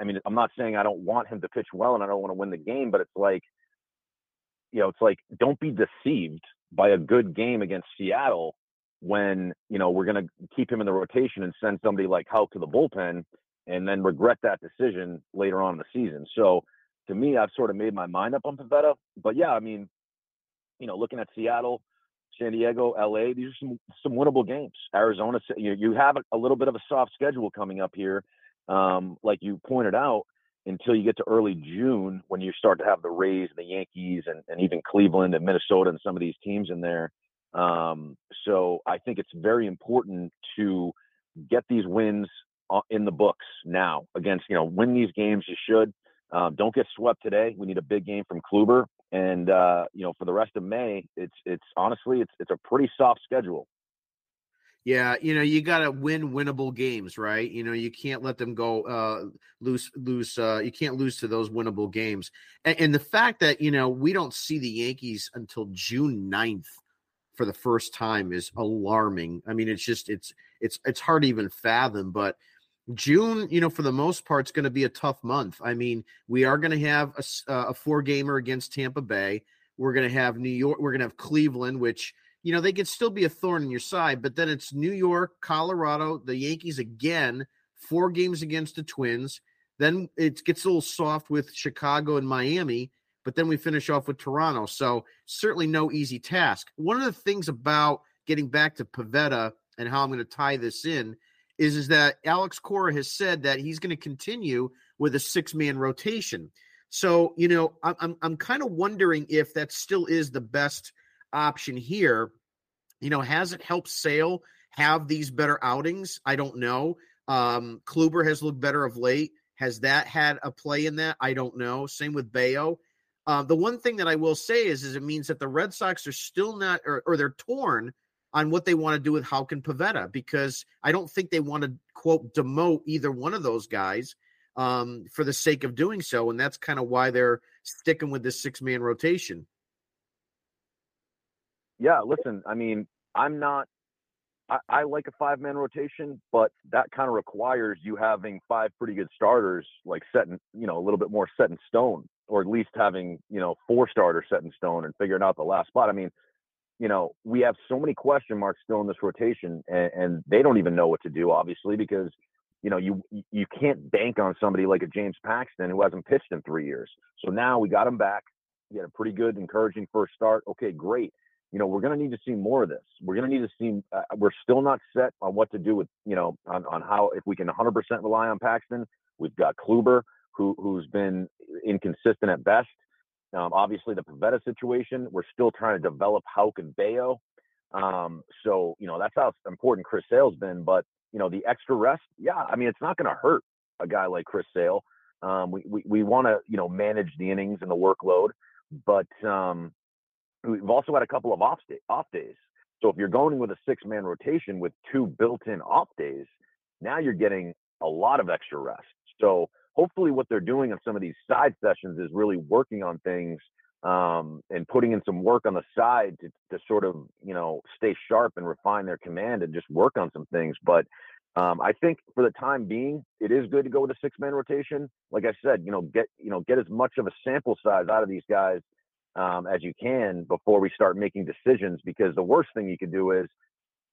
I mean, I'm not saying I don't want him to pitch well and I don't want to win the game, but it's like, you know, it's like don't be deceived by a good game against Seattle when you know we're going to keep him in the rotation and send somebody like Houck to the bullpen and then regret that decision later on in the season. So to me, I've sort of made my mind up on Pivetta. But yeah, I mean, you know, looking at Seattle, San Diego, LA, these are some some winnable games. Arizona, you you have a, a little bit of a soft schedule coming up here, um, like you pointed out, until you get to early June when you start to have the Rays, and the Yankees, and, and even Cleveland and Minnesota and some of these teams in there. Um, so I think it's very important to get these wins in the books now against you know win these games you should. Um, don't get swept today. We need a big game from Kluber, and uh, you know, for the rest of May, it's it's honestly it's it's a pretty soft schedule. Yeah, you know, you got to win winnable games, right? You know, you can't let them go uh, lose lose. Uh, you can't lose to those winnable games. And, and the fact that you know we don't see the Yankees until June 9th for the first time is alarming. I mean, it's just it's it's it's hard to even fathom, but June, you know, for the most part, it's going to be a tough month. I mean, we are going to have a, uh, a four gamer against Tampa Bay. We're going to have New York. We're going to have Cleveland, which you know, they could still be a thorn in your side, but then it's New York, Colorado, the Yankees again, four games against the Twins. Then it gets a little soft with Chicago and Miami, but then we finish off with Toronto. So certainly no easy task. One of the things about getting back to Pivetta and how I'm going to tie this in is, is that Alex Cora has said that he's going to continue with a six man rotation. So, you know, I'm, I'm, I'm kind of wondering if that still is the best option here. You know, has it helped Sale have these better outings? I don't know. Um, Kluber has looked better of late. Has that had a play in that? I don't know. Same with Bello. Uh, the one thing that I will say is, is it means that the Red Sox are still not, or, or they're torn on what they want to do with Houck and Pivetta because I don't think they want to quote demote either one of those guys um, for the sake of doing so, and that's kind of why they're sticking with this six man rotation. Yeah, listen, I mean, I'm not. I, I like a five man rotation, but that kind of requires you having five pretty good starters, like set in, you know, a little bit more set in stone, or at least having, you know, four starters set in stone and figuring out the last spot. I mean, you know, we have so many question marks still in this rotation, and, and they don't even know what to do, obviously, because you know you you can't bank on somebody like a James Paxton who hasn't pitched in three years. So now we got him back. He had a pretty good, encouraging first start. Okay, great. You know, we're going to need to see more of this. We're going to need to see. Uh, we're still not set on what to do with you know on on how if we can 100% rely on Paxton. We've got Kluber who who's been inconsistent at best. Um, obviously, the Pivetta situation, we're still trying to develop Houck and Bello. Um, so, you know, that's how important Chris Sale's been. But, you know, the extra rest, yeah, I mean, it's not going to hurt a guy like Chris Sale. Um, we we, we want to, you know, manage the innings and the workload. But um, we've also had a couple of off, day, off days. So if you're going with a six man rotation with two built in off days, now you're getting a lot of extra rest. So hopefully what they're doing on some of these side sessions is really working on things um, and putting in some work on the side to, to sort of you know stay sharp and refine their command and just work on some things but um, I think for the time being, it is good to go with a six man rotation. Like I said, you know, get you know get as much of a sample size out of these guys um, as you can before we start making decisions. Because the worst thing you could do is,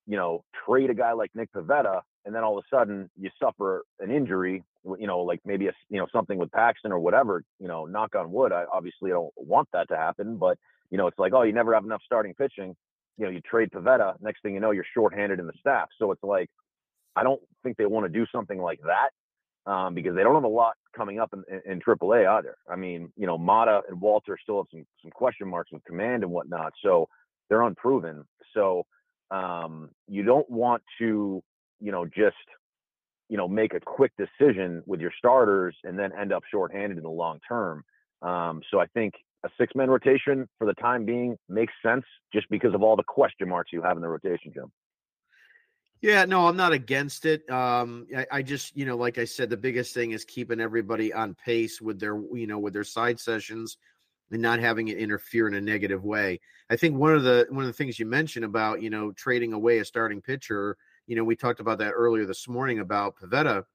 you know, trade a guy like Nick Pivetta, and then all of a sudden you suffer an injury you know, like maybe a, you know, something with Paxton or whatever, you know, knock on wood. I obviously don't want that to happen, but you know, it's like, oh, you never have enough starting pitching. You know, you trade Pivetta. next thing you know, you're shorthanded in the staff. So it's like, I don't think they want to do something like that um, because they don't have a lot coming up in, in, in AAA either. I mean, you know, Mata and Walter still have some some question marks with command and whatnot, so they're unproven. So um, you don't want to, you know, just you know, make a quick decision with your starters and then end up shorthanded in the long term. Um, so I think a six man rotation for the time being makes sense just because of all the question marks you have in the rotation, Jim. Yeah, no, I'm not against it. Um, I, I, just, you know, like I said, the biggest thing is keeping everybody on pace with their, you know, with their side sessions and not having it interfere in a negative way. I think one of the one of the things you mentioned about, you know, trading away a starting pitcher you know, we talked about that earlier this morning about Pivetta.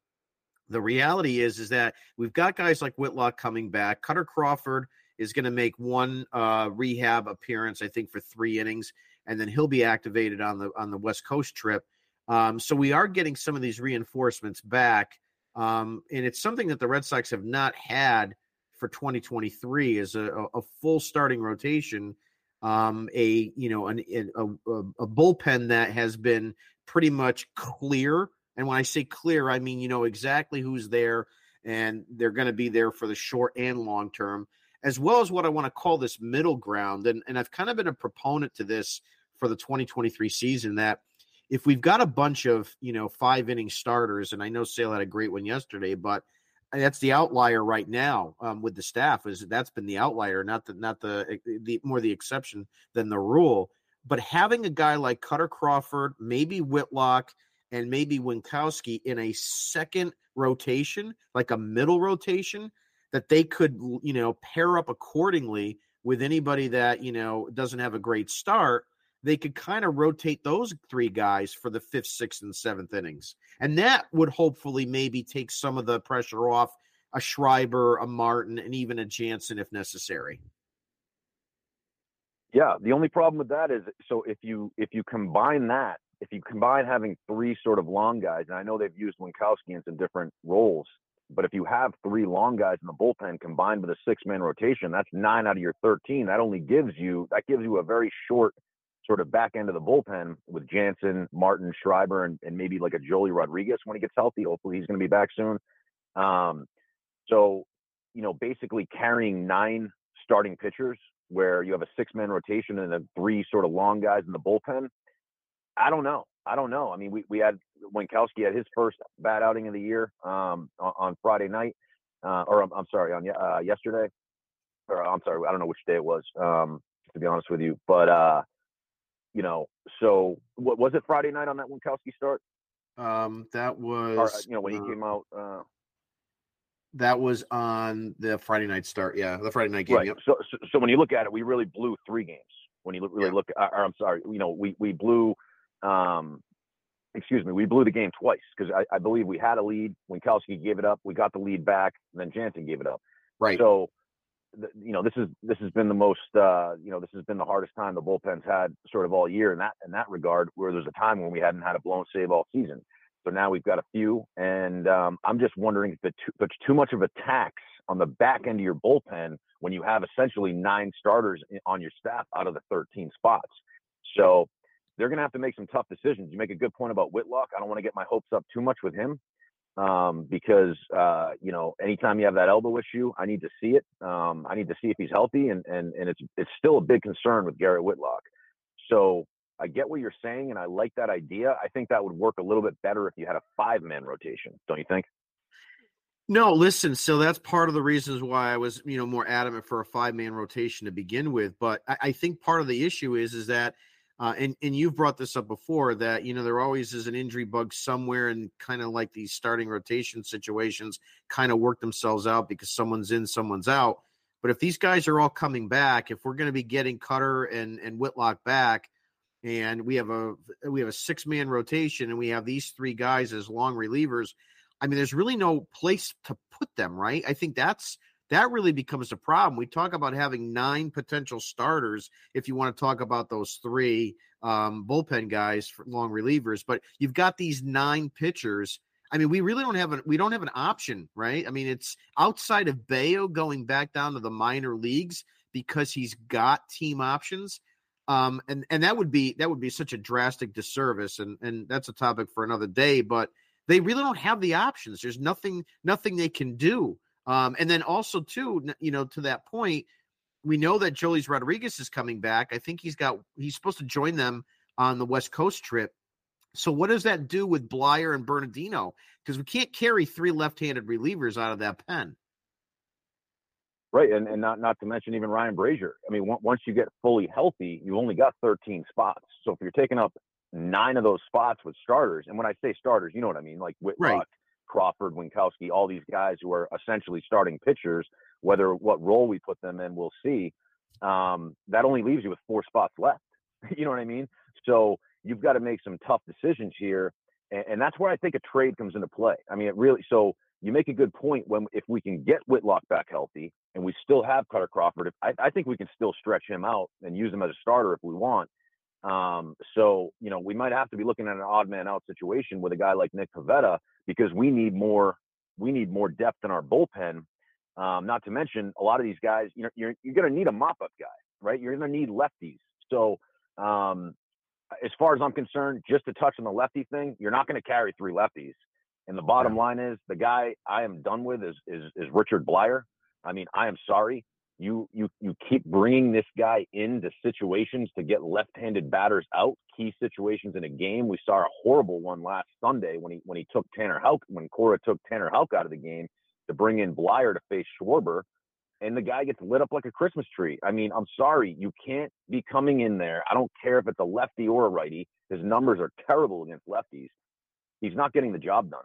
The reality is, is that we've got guys like Whitlock coming back. Kutter Crawford is going to make one uh, rehab appearance, I think, for three innings, and then he'll be activated on the on the West Coast trip. Um, so we are getting some of these reinforcements back, um, and it's something that the Red Sox have not had for 2023 is a, a full starting rotation, um, a you know an, a, a, bullpen that has been pretty much clear. And when I say clear, I mean you know exactly who's there, and they're going to be there for the short and long term, as well as what I want to call this middle ground. And and I've kind of been a proponent to this for the 2023 season that if we've got a bunch of you know five inning starters, and I know Sale had a great one yesterday, but uh, that's the outlier right now um, with the staff. Is that's been the outlier, not the not the eh, eh, the more the exception than the rule. But having a guy like Kutter Crawford, maybe Whitlock, and maybe Winckowski in a second rotation, like a middle rotation, that they could, you know, pair up accordingly with anybody that, you know, doesn't have a great start, they could kind of rotate those three guys for the fifth, sixth, and seventh innings. And that would hopefully maybe take some of the pressure off a Schreiber, a Martin, and even a Jansen if necessary. Yeah, the only problem with that is so if you if you combine that, if you combine having three sort of long guys, and I know they've used Winckowski in some different roles, but if you have three long guys in the bullpen combined with a six man rotation, that's nine out of your 13. That only gives you that gives you a very short sort of back end of the bullpen with Jansen, Martin, Schreiber, and, and maybe like a Joely Rodriguez when he gets healthy. Hopefully he's going to be back soon. Um, so, you know, basically carrying nine starting pitchers where you have a six man rotation and then three sort of long guys in the bullpen. I don't know. I don't know. I mean, we, we had Winckowski had his first bad outing of the year um, on, on, Friday night, uh, or I'm, I'm, sorry, on uh, yesterday, or I'm sorry, I don't know which day it was, um, to be honest with you. But uh, you know, so what was it Friday night on that Winckowski start? Um, that was or, you know when he uh came out. Uh, that was on the Friday night start. Yeah, the Friday night game. Right. Yep. So, so, so when you look at it, we really blew three games. When you really yeah. look, uh, or I'm sorry, you know, we we blew. Um, excuse me, we blew the game twice because I, I, believe we had a lead. Winckowski gave it up. We got the lead back, and then Jansen gave it up. Right. So, you know, this is this has been the most, uh, you know, this has been the hardest time the bullpen's had sort of all year in that in that regard. Where there's a time when we hadn't had a blown save all season. So now we've got a few, and um, I'm just wondering if it's too much of a tax on the back end of your bullpen when you have essentially nine starters on your staff out of the 13 spots. So they're going to have to make some tough decisions. You make a good point about Whitlock. I don't want to get my hopes up too much with him um, because uh, you know anytime you have that elbow issue, I need to see it. Um, I need to see if he's healthy, and and and it's it's still a big concern with Garrett Whitlock. So I get what you're saying, and I like that idea. I think that would work a little bit better if you had a five man rotation, don't you think? No, listen. So that's part of the reasons why I was, you know, more adamant for a five man rotation to begin with. But I, I, think part of the issue is, is that, uh, and and you've brought this up before that you know there always is an injury bug somewhere, and kind of like these starting rotation situations kind of work themselves out because someone's in, someone's out. But if these guys are all coming back, if we're going to be getting Kutter and and Whitlock back, and we have a we have a six man rotation, and we have these three guys as long relievers. I mean, there's really no place to put them, right? I think that's that really becomes a problem. We talk about having nine potential starters if you want to talk about those three um, bullpen guys long relievers, but you've got these nine pitchers. I mean, we really don't have an we don't have an option, right? I mean, it's outside of Bello going back down to the minor leagues because he's got team options. Um, and and that would be that would be such a drastic disservice, and and that's a topic for another day. But they really don't have the options. There's nothing nothing they can do. Um, and then also too, you know, to that point, we know that Joely's Rodriguez is coming back. I think he's got he's supposed to join them on the West Coast trip. So what does that do with Bleier and Bernardino? Because we can't carry three left-handed relievers out of that pen. Right, and, and not not to mention even Ryan Brasier. I mean, once you get fully healthy, you only got 13 spots. So if you're taking up nine of those spots with starters, and when I say starters, you know what I mean, like Whitlock, right. Crawford, Winckowski, all these guys who are essentially starting pitchers. Whether what role we put them in, we'll see. Um, that only leaves you with four spots left. you know what I mean? So you've got to make some tough decisions here, and, and that's where I think a trade comes into play. I mean, it really so you make a good point when if we can get Whitlock back healthy and we still have Kutter Crawford, I, I, think we can still stretch him out and use him as a starter if we want. Um, so you know we might have to be looking at an odd man out situation with a guy like Nick Pivetta because we need more we need more depth in our bullpen. Um, not to mention a lot of these guys, you know, you're you're going to need a mop up guy, right? You're going to need lefties. So um, as far as I'm concerned, just to touch on the lefty thing, you're not going to carry three lefties. And the bottom line is the guy I am done with is, is, is Richard Bleier. I mean, I am sorry. You, you, you keep bringing this guy into situations to get left-handed batters out, key situations in a game. We saw a horrible one last Sunday when he, when he took Tanner Houck, when Cora took Tanner Houck out of the game to bring in Bleier to face Schwarber and the guy gets lit up like a Christmas tree. I mean, I'm sorry, you can't be coming in there. I don't care if it's a lefty or a righty. His numbers are terrible against lefties. He's not getting the job done.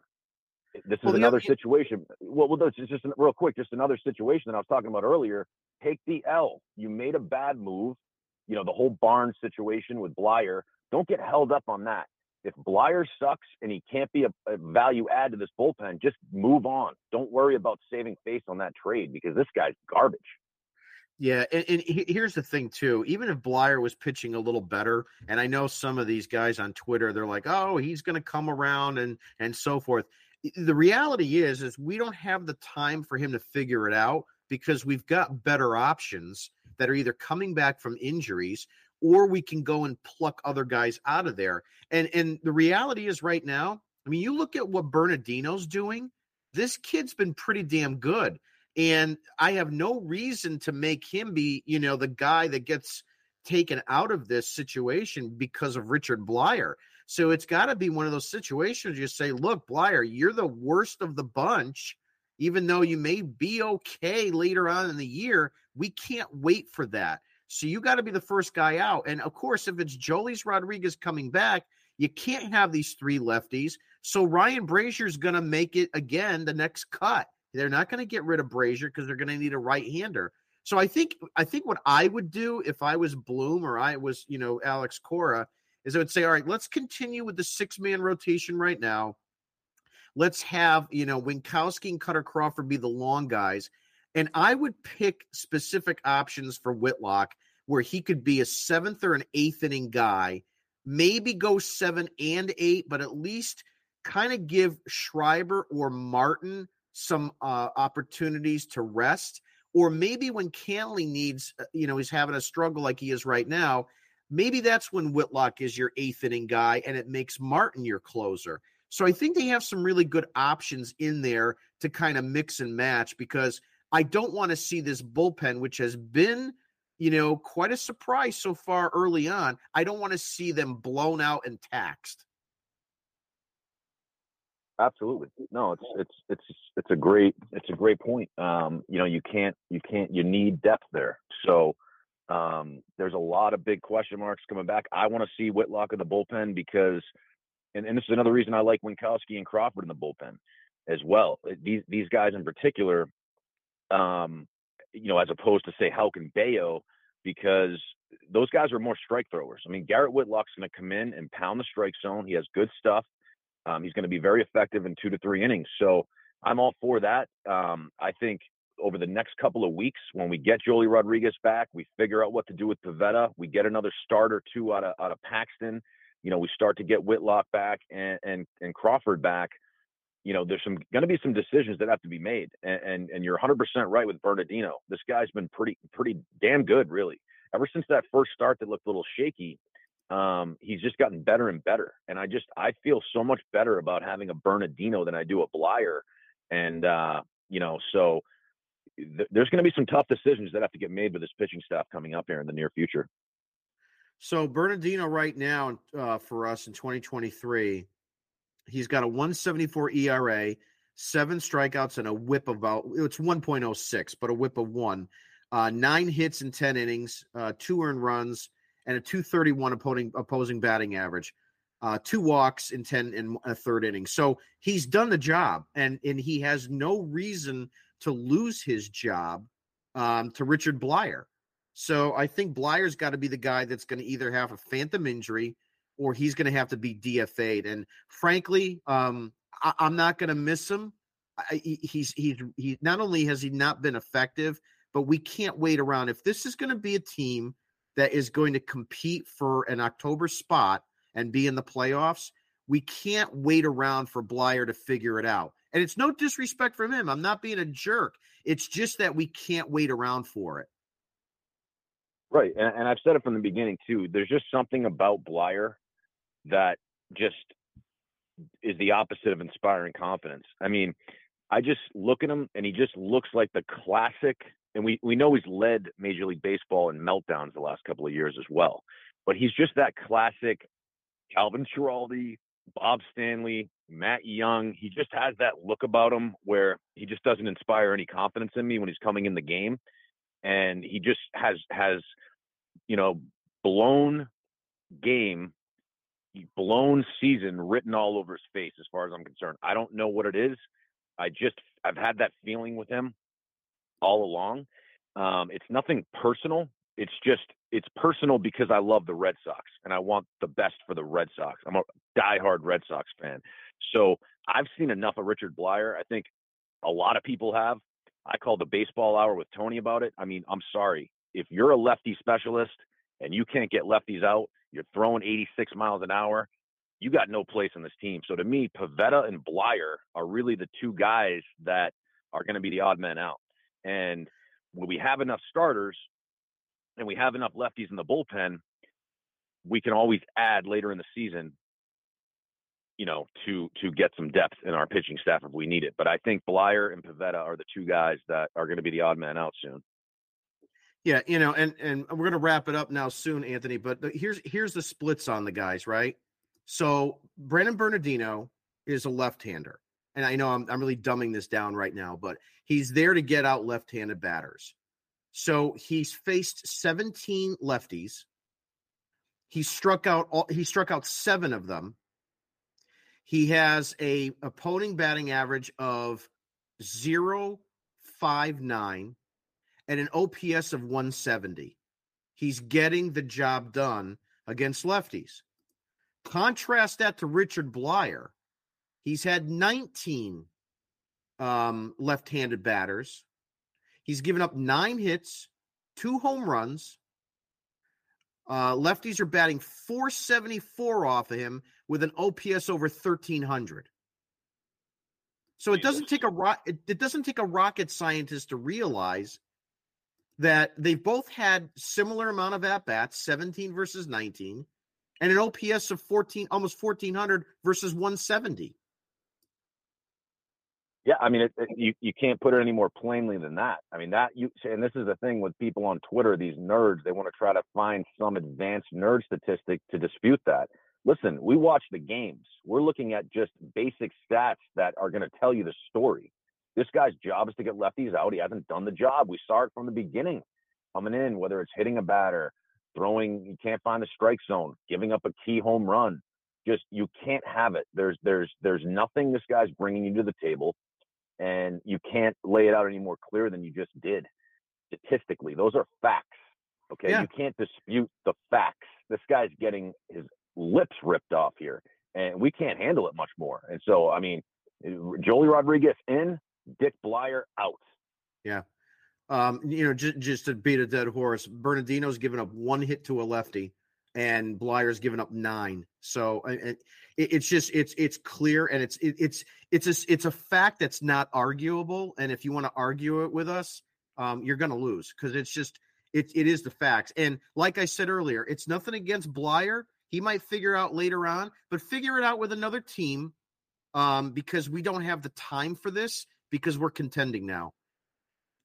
This is well, another situation. Well, well, it's just real quick, just another situation that I was talking about earlier. Take the L. You made a bad move. You know, the whole Barnes situation with Bleier. Don't get held up on that. If Bleier sucks and he can't be a, a value add to this bullpen, just move on. Don't worry about saving face on that trade because this guy's garbage. Yeah, and, and, here's the thing too. Even if Bleier was pitching a little better, and I know some of these guys on Twitter, they're like, "Oh, he's going to come around," and and so forth. The reality is, is we don't have the time for him to figure it out because we've got better options that are either coming back from injuries or we can go and pluck other guys out of there. And and the reality is, right now, I mean, you look at what Bernardino's doing. This kid's been pretty damn good. And I have no reason to make him be, you know, the guy that gets taken out of this situation because of Richard Bleier. So it's got to be one of those situations you say, look, Bleier, you're the worst of the bunch. Even though you may be okay later on in the year, we can't wait for that. So you got to be the first guy out. And of course, if it's Joely's Rodriguez coming back, you can't have these three lefties. So Ryan Brasier's going to make it again the next cut. They're not going to get rid of Brazier because they're going to need a right hander. So I think I think what I would do if I was Bloom or I was, you know, Alex Cora, is I would say, all right, let's continue with the six man rotation right now. Let's have, you know, Winckowski and Kutter Crawford be the long guys. And I would pick specific options for Whitlock where he could be a seventh or an eighth inning guy, maybe go seven and eight, but at least kind of give Schreiber or Martin some uh, opportunities to rest, or maybe when Kenley needs, uh, you know, he's having a struggle like he is right now. Maybe that's when Whitlock is your eighth inning guy, and it makes Martin your closer. So I think they have some really good options in there to kind of mix and match because I don't want to see this bullpen, which has been, you know, quite a surprise so far early on. I don't want to see them blown out and taxed. Absolutely. No, it's it's it's it's a great it's a great point. Um, you know, you can't you can't you need depth there. So um, there's a lot of big question marks coming back. I want to see Whitlock in the bullpen because, and, and this is another reason I like Winckowski and Crawford in the bullpen as well. These these guys in particular, um, you know, as opposed to say Houck and Bello, because those guys are more strike throwers. I mean, Garrett Whitlock's going to come in and pound the strike zone. He has good stuff. Um, he's going to be very effective in two to three innings. So I'm all for that. Um, I think over the next couple of weeks, when we get Joely Rodriguez back, we figure out what to do with Pivetta. We get another starter two out of out of Paxton. You know, we start to get Whitlock back and and, and Crawford back. You know, there's some going to be some decisions that have to be made, and, and and you're 100% right with Bernardino. This guy's been pretty pretty damn good, really. Ever since that first start that looked a little shaky, um, he's just gotten better and better. And I just I feel so much better about having a Bernardino than I do a Bleier. And uh, you know, so th- there's going to be some tough decisions that have to get made with this pitching staff coming up here in the near future. So Bernardino right now uh, for us in 2023, he's got a 174 ERA, seven strikeouts, and a WHIP of about it's 1.06, but a WHIP of one. Uh, nine hits in 10 innings, uh, two earned runs, and a 231 opposing opposing batting average. Uh, two walks in 10 in a third inning. So he's done the job and and he has no reason to lose his job um, to Richard Bleier. So I think Bleier's got to be the guy that's going to either have a phantom injury or he's going to have to be DFA'd. And frankly, um, I, am not going to miss him. I, he's he's he not only has he not been effective, but we can't wait around. If this is going to be a team that is going to compete for an October spot and be in the playoffs, we can't wait around for Bleier to figure it out. And it's no disrespect from him. I'm not being a jerk. It's just that we can't wait around for it. Right. And, and I've said it from the beginning, too. There's just something about Bleier that just is the opposite of inspiring confidence. I mean, I just look at him and he just looks like the classic and we, we know he's led Major League Baseball in meltdowns the last couple of years as well. But he's just that classic Calvin Schiraldi, Bob Stanley, Matt Young. He just has that look about him where he just doesn't inspire any confidence in me when he's coming in the game. And he just has has, you know, blown game, blown season written all over his face as far as I'm concerned. I don't know what it is. I just I've had that feeling with him all along. Um, it's nothing personal. It's just it's personal because I love the Red Sox and I want the best for the Red Sox. I'm a diehard Red Sox fan, so I've seen enough of Richard Bleier. I think a lot of people have, I called the baseball hour with Tony about it. I mean, I'm sorry. If you're a lefty specialist and you can't get lefties out, you're throwing 86 miles an hour, you got no place on this team. So to me, Pivetta and Bleier are really the two guys that are going to be the odd men out. And when we have enough starters and we have enough lefties in the bullpen, we can always add later in the season you know, to to get some depth in our pitching staff if we need it. But I think Bleier and Pivetta are the two guys that are going to be the odd man out soon. Yeah, you know, and and we're going to wrap it up now soon, Anthony. But here's here's the splits on the guys, right? So Brandon Bernardino is a left-hander, and I know I'm I'm really dumbing this down right now, but he's there to get out left-handed batters. So he's faced 17 lefties. He struck out all, he struck out seven of them he has a opponent batting average of 059 and an OPS of 170. He's getting the job done against lefties. Contrast that to Richard Bleier. He's had 19 um, left handed batters. He's given up nine hits, two home runs, uh, lefties are batting 474 off of him with an OPS over 1300. So it doesn't take a ro- it, it doesn't take a rocket scientist to realize that they've both had similar amount of at bats, 17 versus 19, and an OPS of 14 almost 1400 versus 170. Yeah, I mean, it, it, you you can't put it any more plainly than that. I mean, that you and this is the thing with people on Twitter, these nerds, they want to try to find some advanced nerd statistic to dispute that. Listen, we watch the games. We're looking at just basic stats that are going to tell you the story. This guy's job is to get lefties out. He hasn't done the job. We saw it from the beginning, coming in, whether it's hitting a batter, throwing, you can't find the strike zone, giving up a key home run. Just you can't have it. There's there's there's nothing this guy's bringing you to the table and you can't lay it out any more clear than you just did. Statistically, those are facts. Okay, yeah. you can't dispute the facts. This guy's getting his lips ripped off here, and we can't handle it much more. And so, I mean, Joely Rodriguez in, Dick Bleier out. Yeah. Um, you know, just, just to beat a dead horse, Bernardino's given up one hit to a lefty and Bleier's given up nine. So it, it's just it's it's clear and it's it, it's it's a it's a fact that's not arguable. And if you want to argue it with us, um, you're going to lose because it's just it it is the facts. And like I said earlier, it's nothing against Bleier. He might figure out later on, but figure it out with another team um, because we don't have the time for this because we're contending now.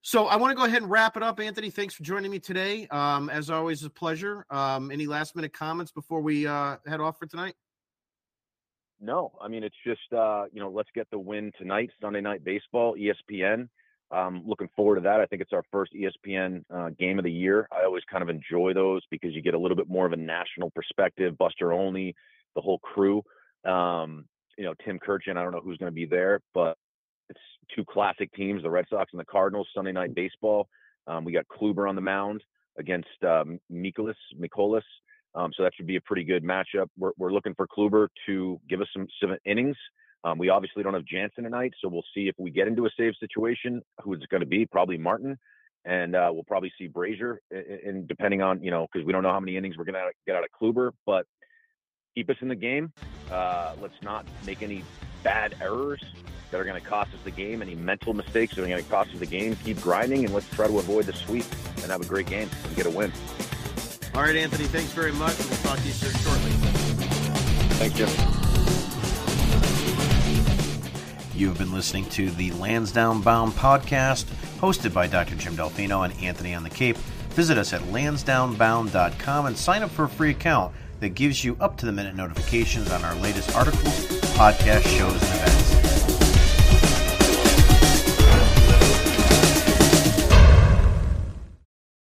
So I want to go ahead and wrap it up, Anthony. Thanks for joining me today. Um, as always, a pleasure. Um, any last minute comments before we uh, head off for tonight? No, I mean it's just uh, you know let's get the win tonight, Sunday night baseball, ESPN. Um, looking forward to that. I think it's our first ESPN uh, game of the year. I always kind of enjoy those because you get a little bit more of a national perspective. Buster Olney, the whole crew. Um, you know, Tim Kurkjian. I don't know who's going to be there, but it's two classic teams, the Red Sox and the Cardinals, Sunday night baseball. Um, we got Kluber on the mound against um, Mikolas, Mikolas. Um, so that should be a pretty good matchup. We're, we're looking for Kluber to give us some, some innings. Um, we obviously don't have Jansen tonight, so we'll see if we get into a save situation, who it's going to be, probably Martin. And uh, we'll probably see Brasier, and depending on, you know, because we don't know how many innings we're going to get out of Kluber, but keep us in the game. Uh, let's not make any bad errors that are going to cost us the game, any mental mistakes that are going to cost us the game. Keep grinding, and let's try to avoid the sweep and have a great game and get a win. All right, Anthony, thanks very much. We'll talk to you soon shortly. Thanks, Jim. You have been listening to the Lansdowne Bound podcast, hosted by Dr. Jim Dalfino and Anthony on the Cape. Visit us at lansdownebound.com and sign up for a free account that gives you up to the minute notifications on our latest articles, podcast shows, and events.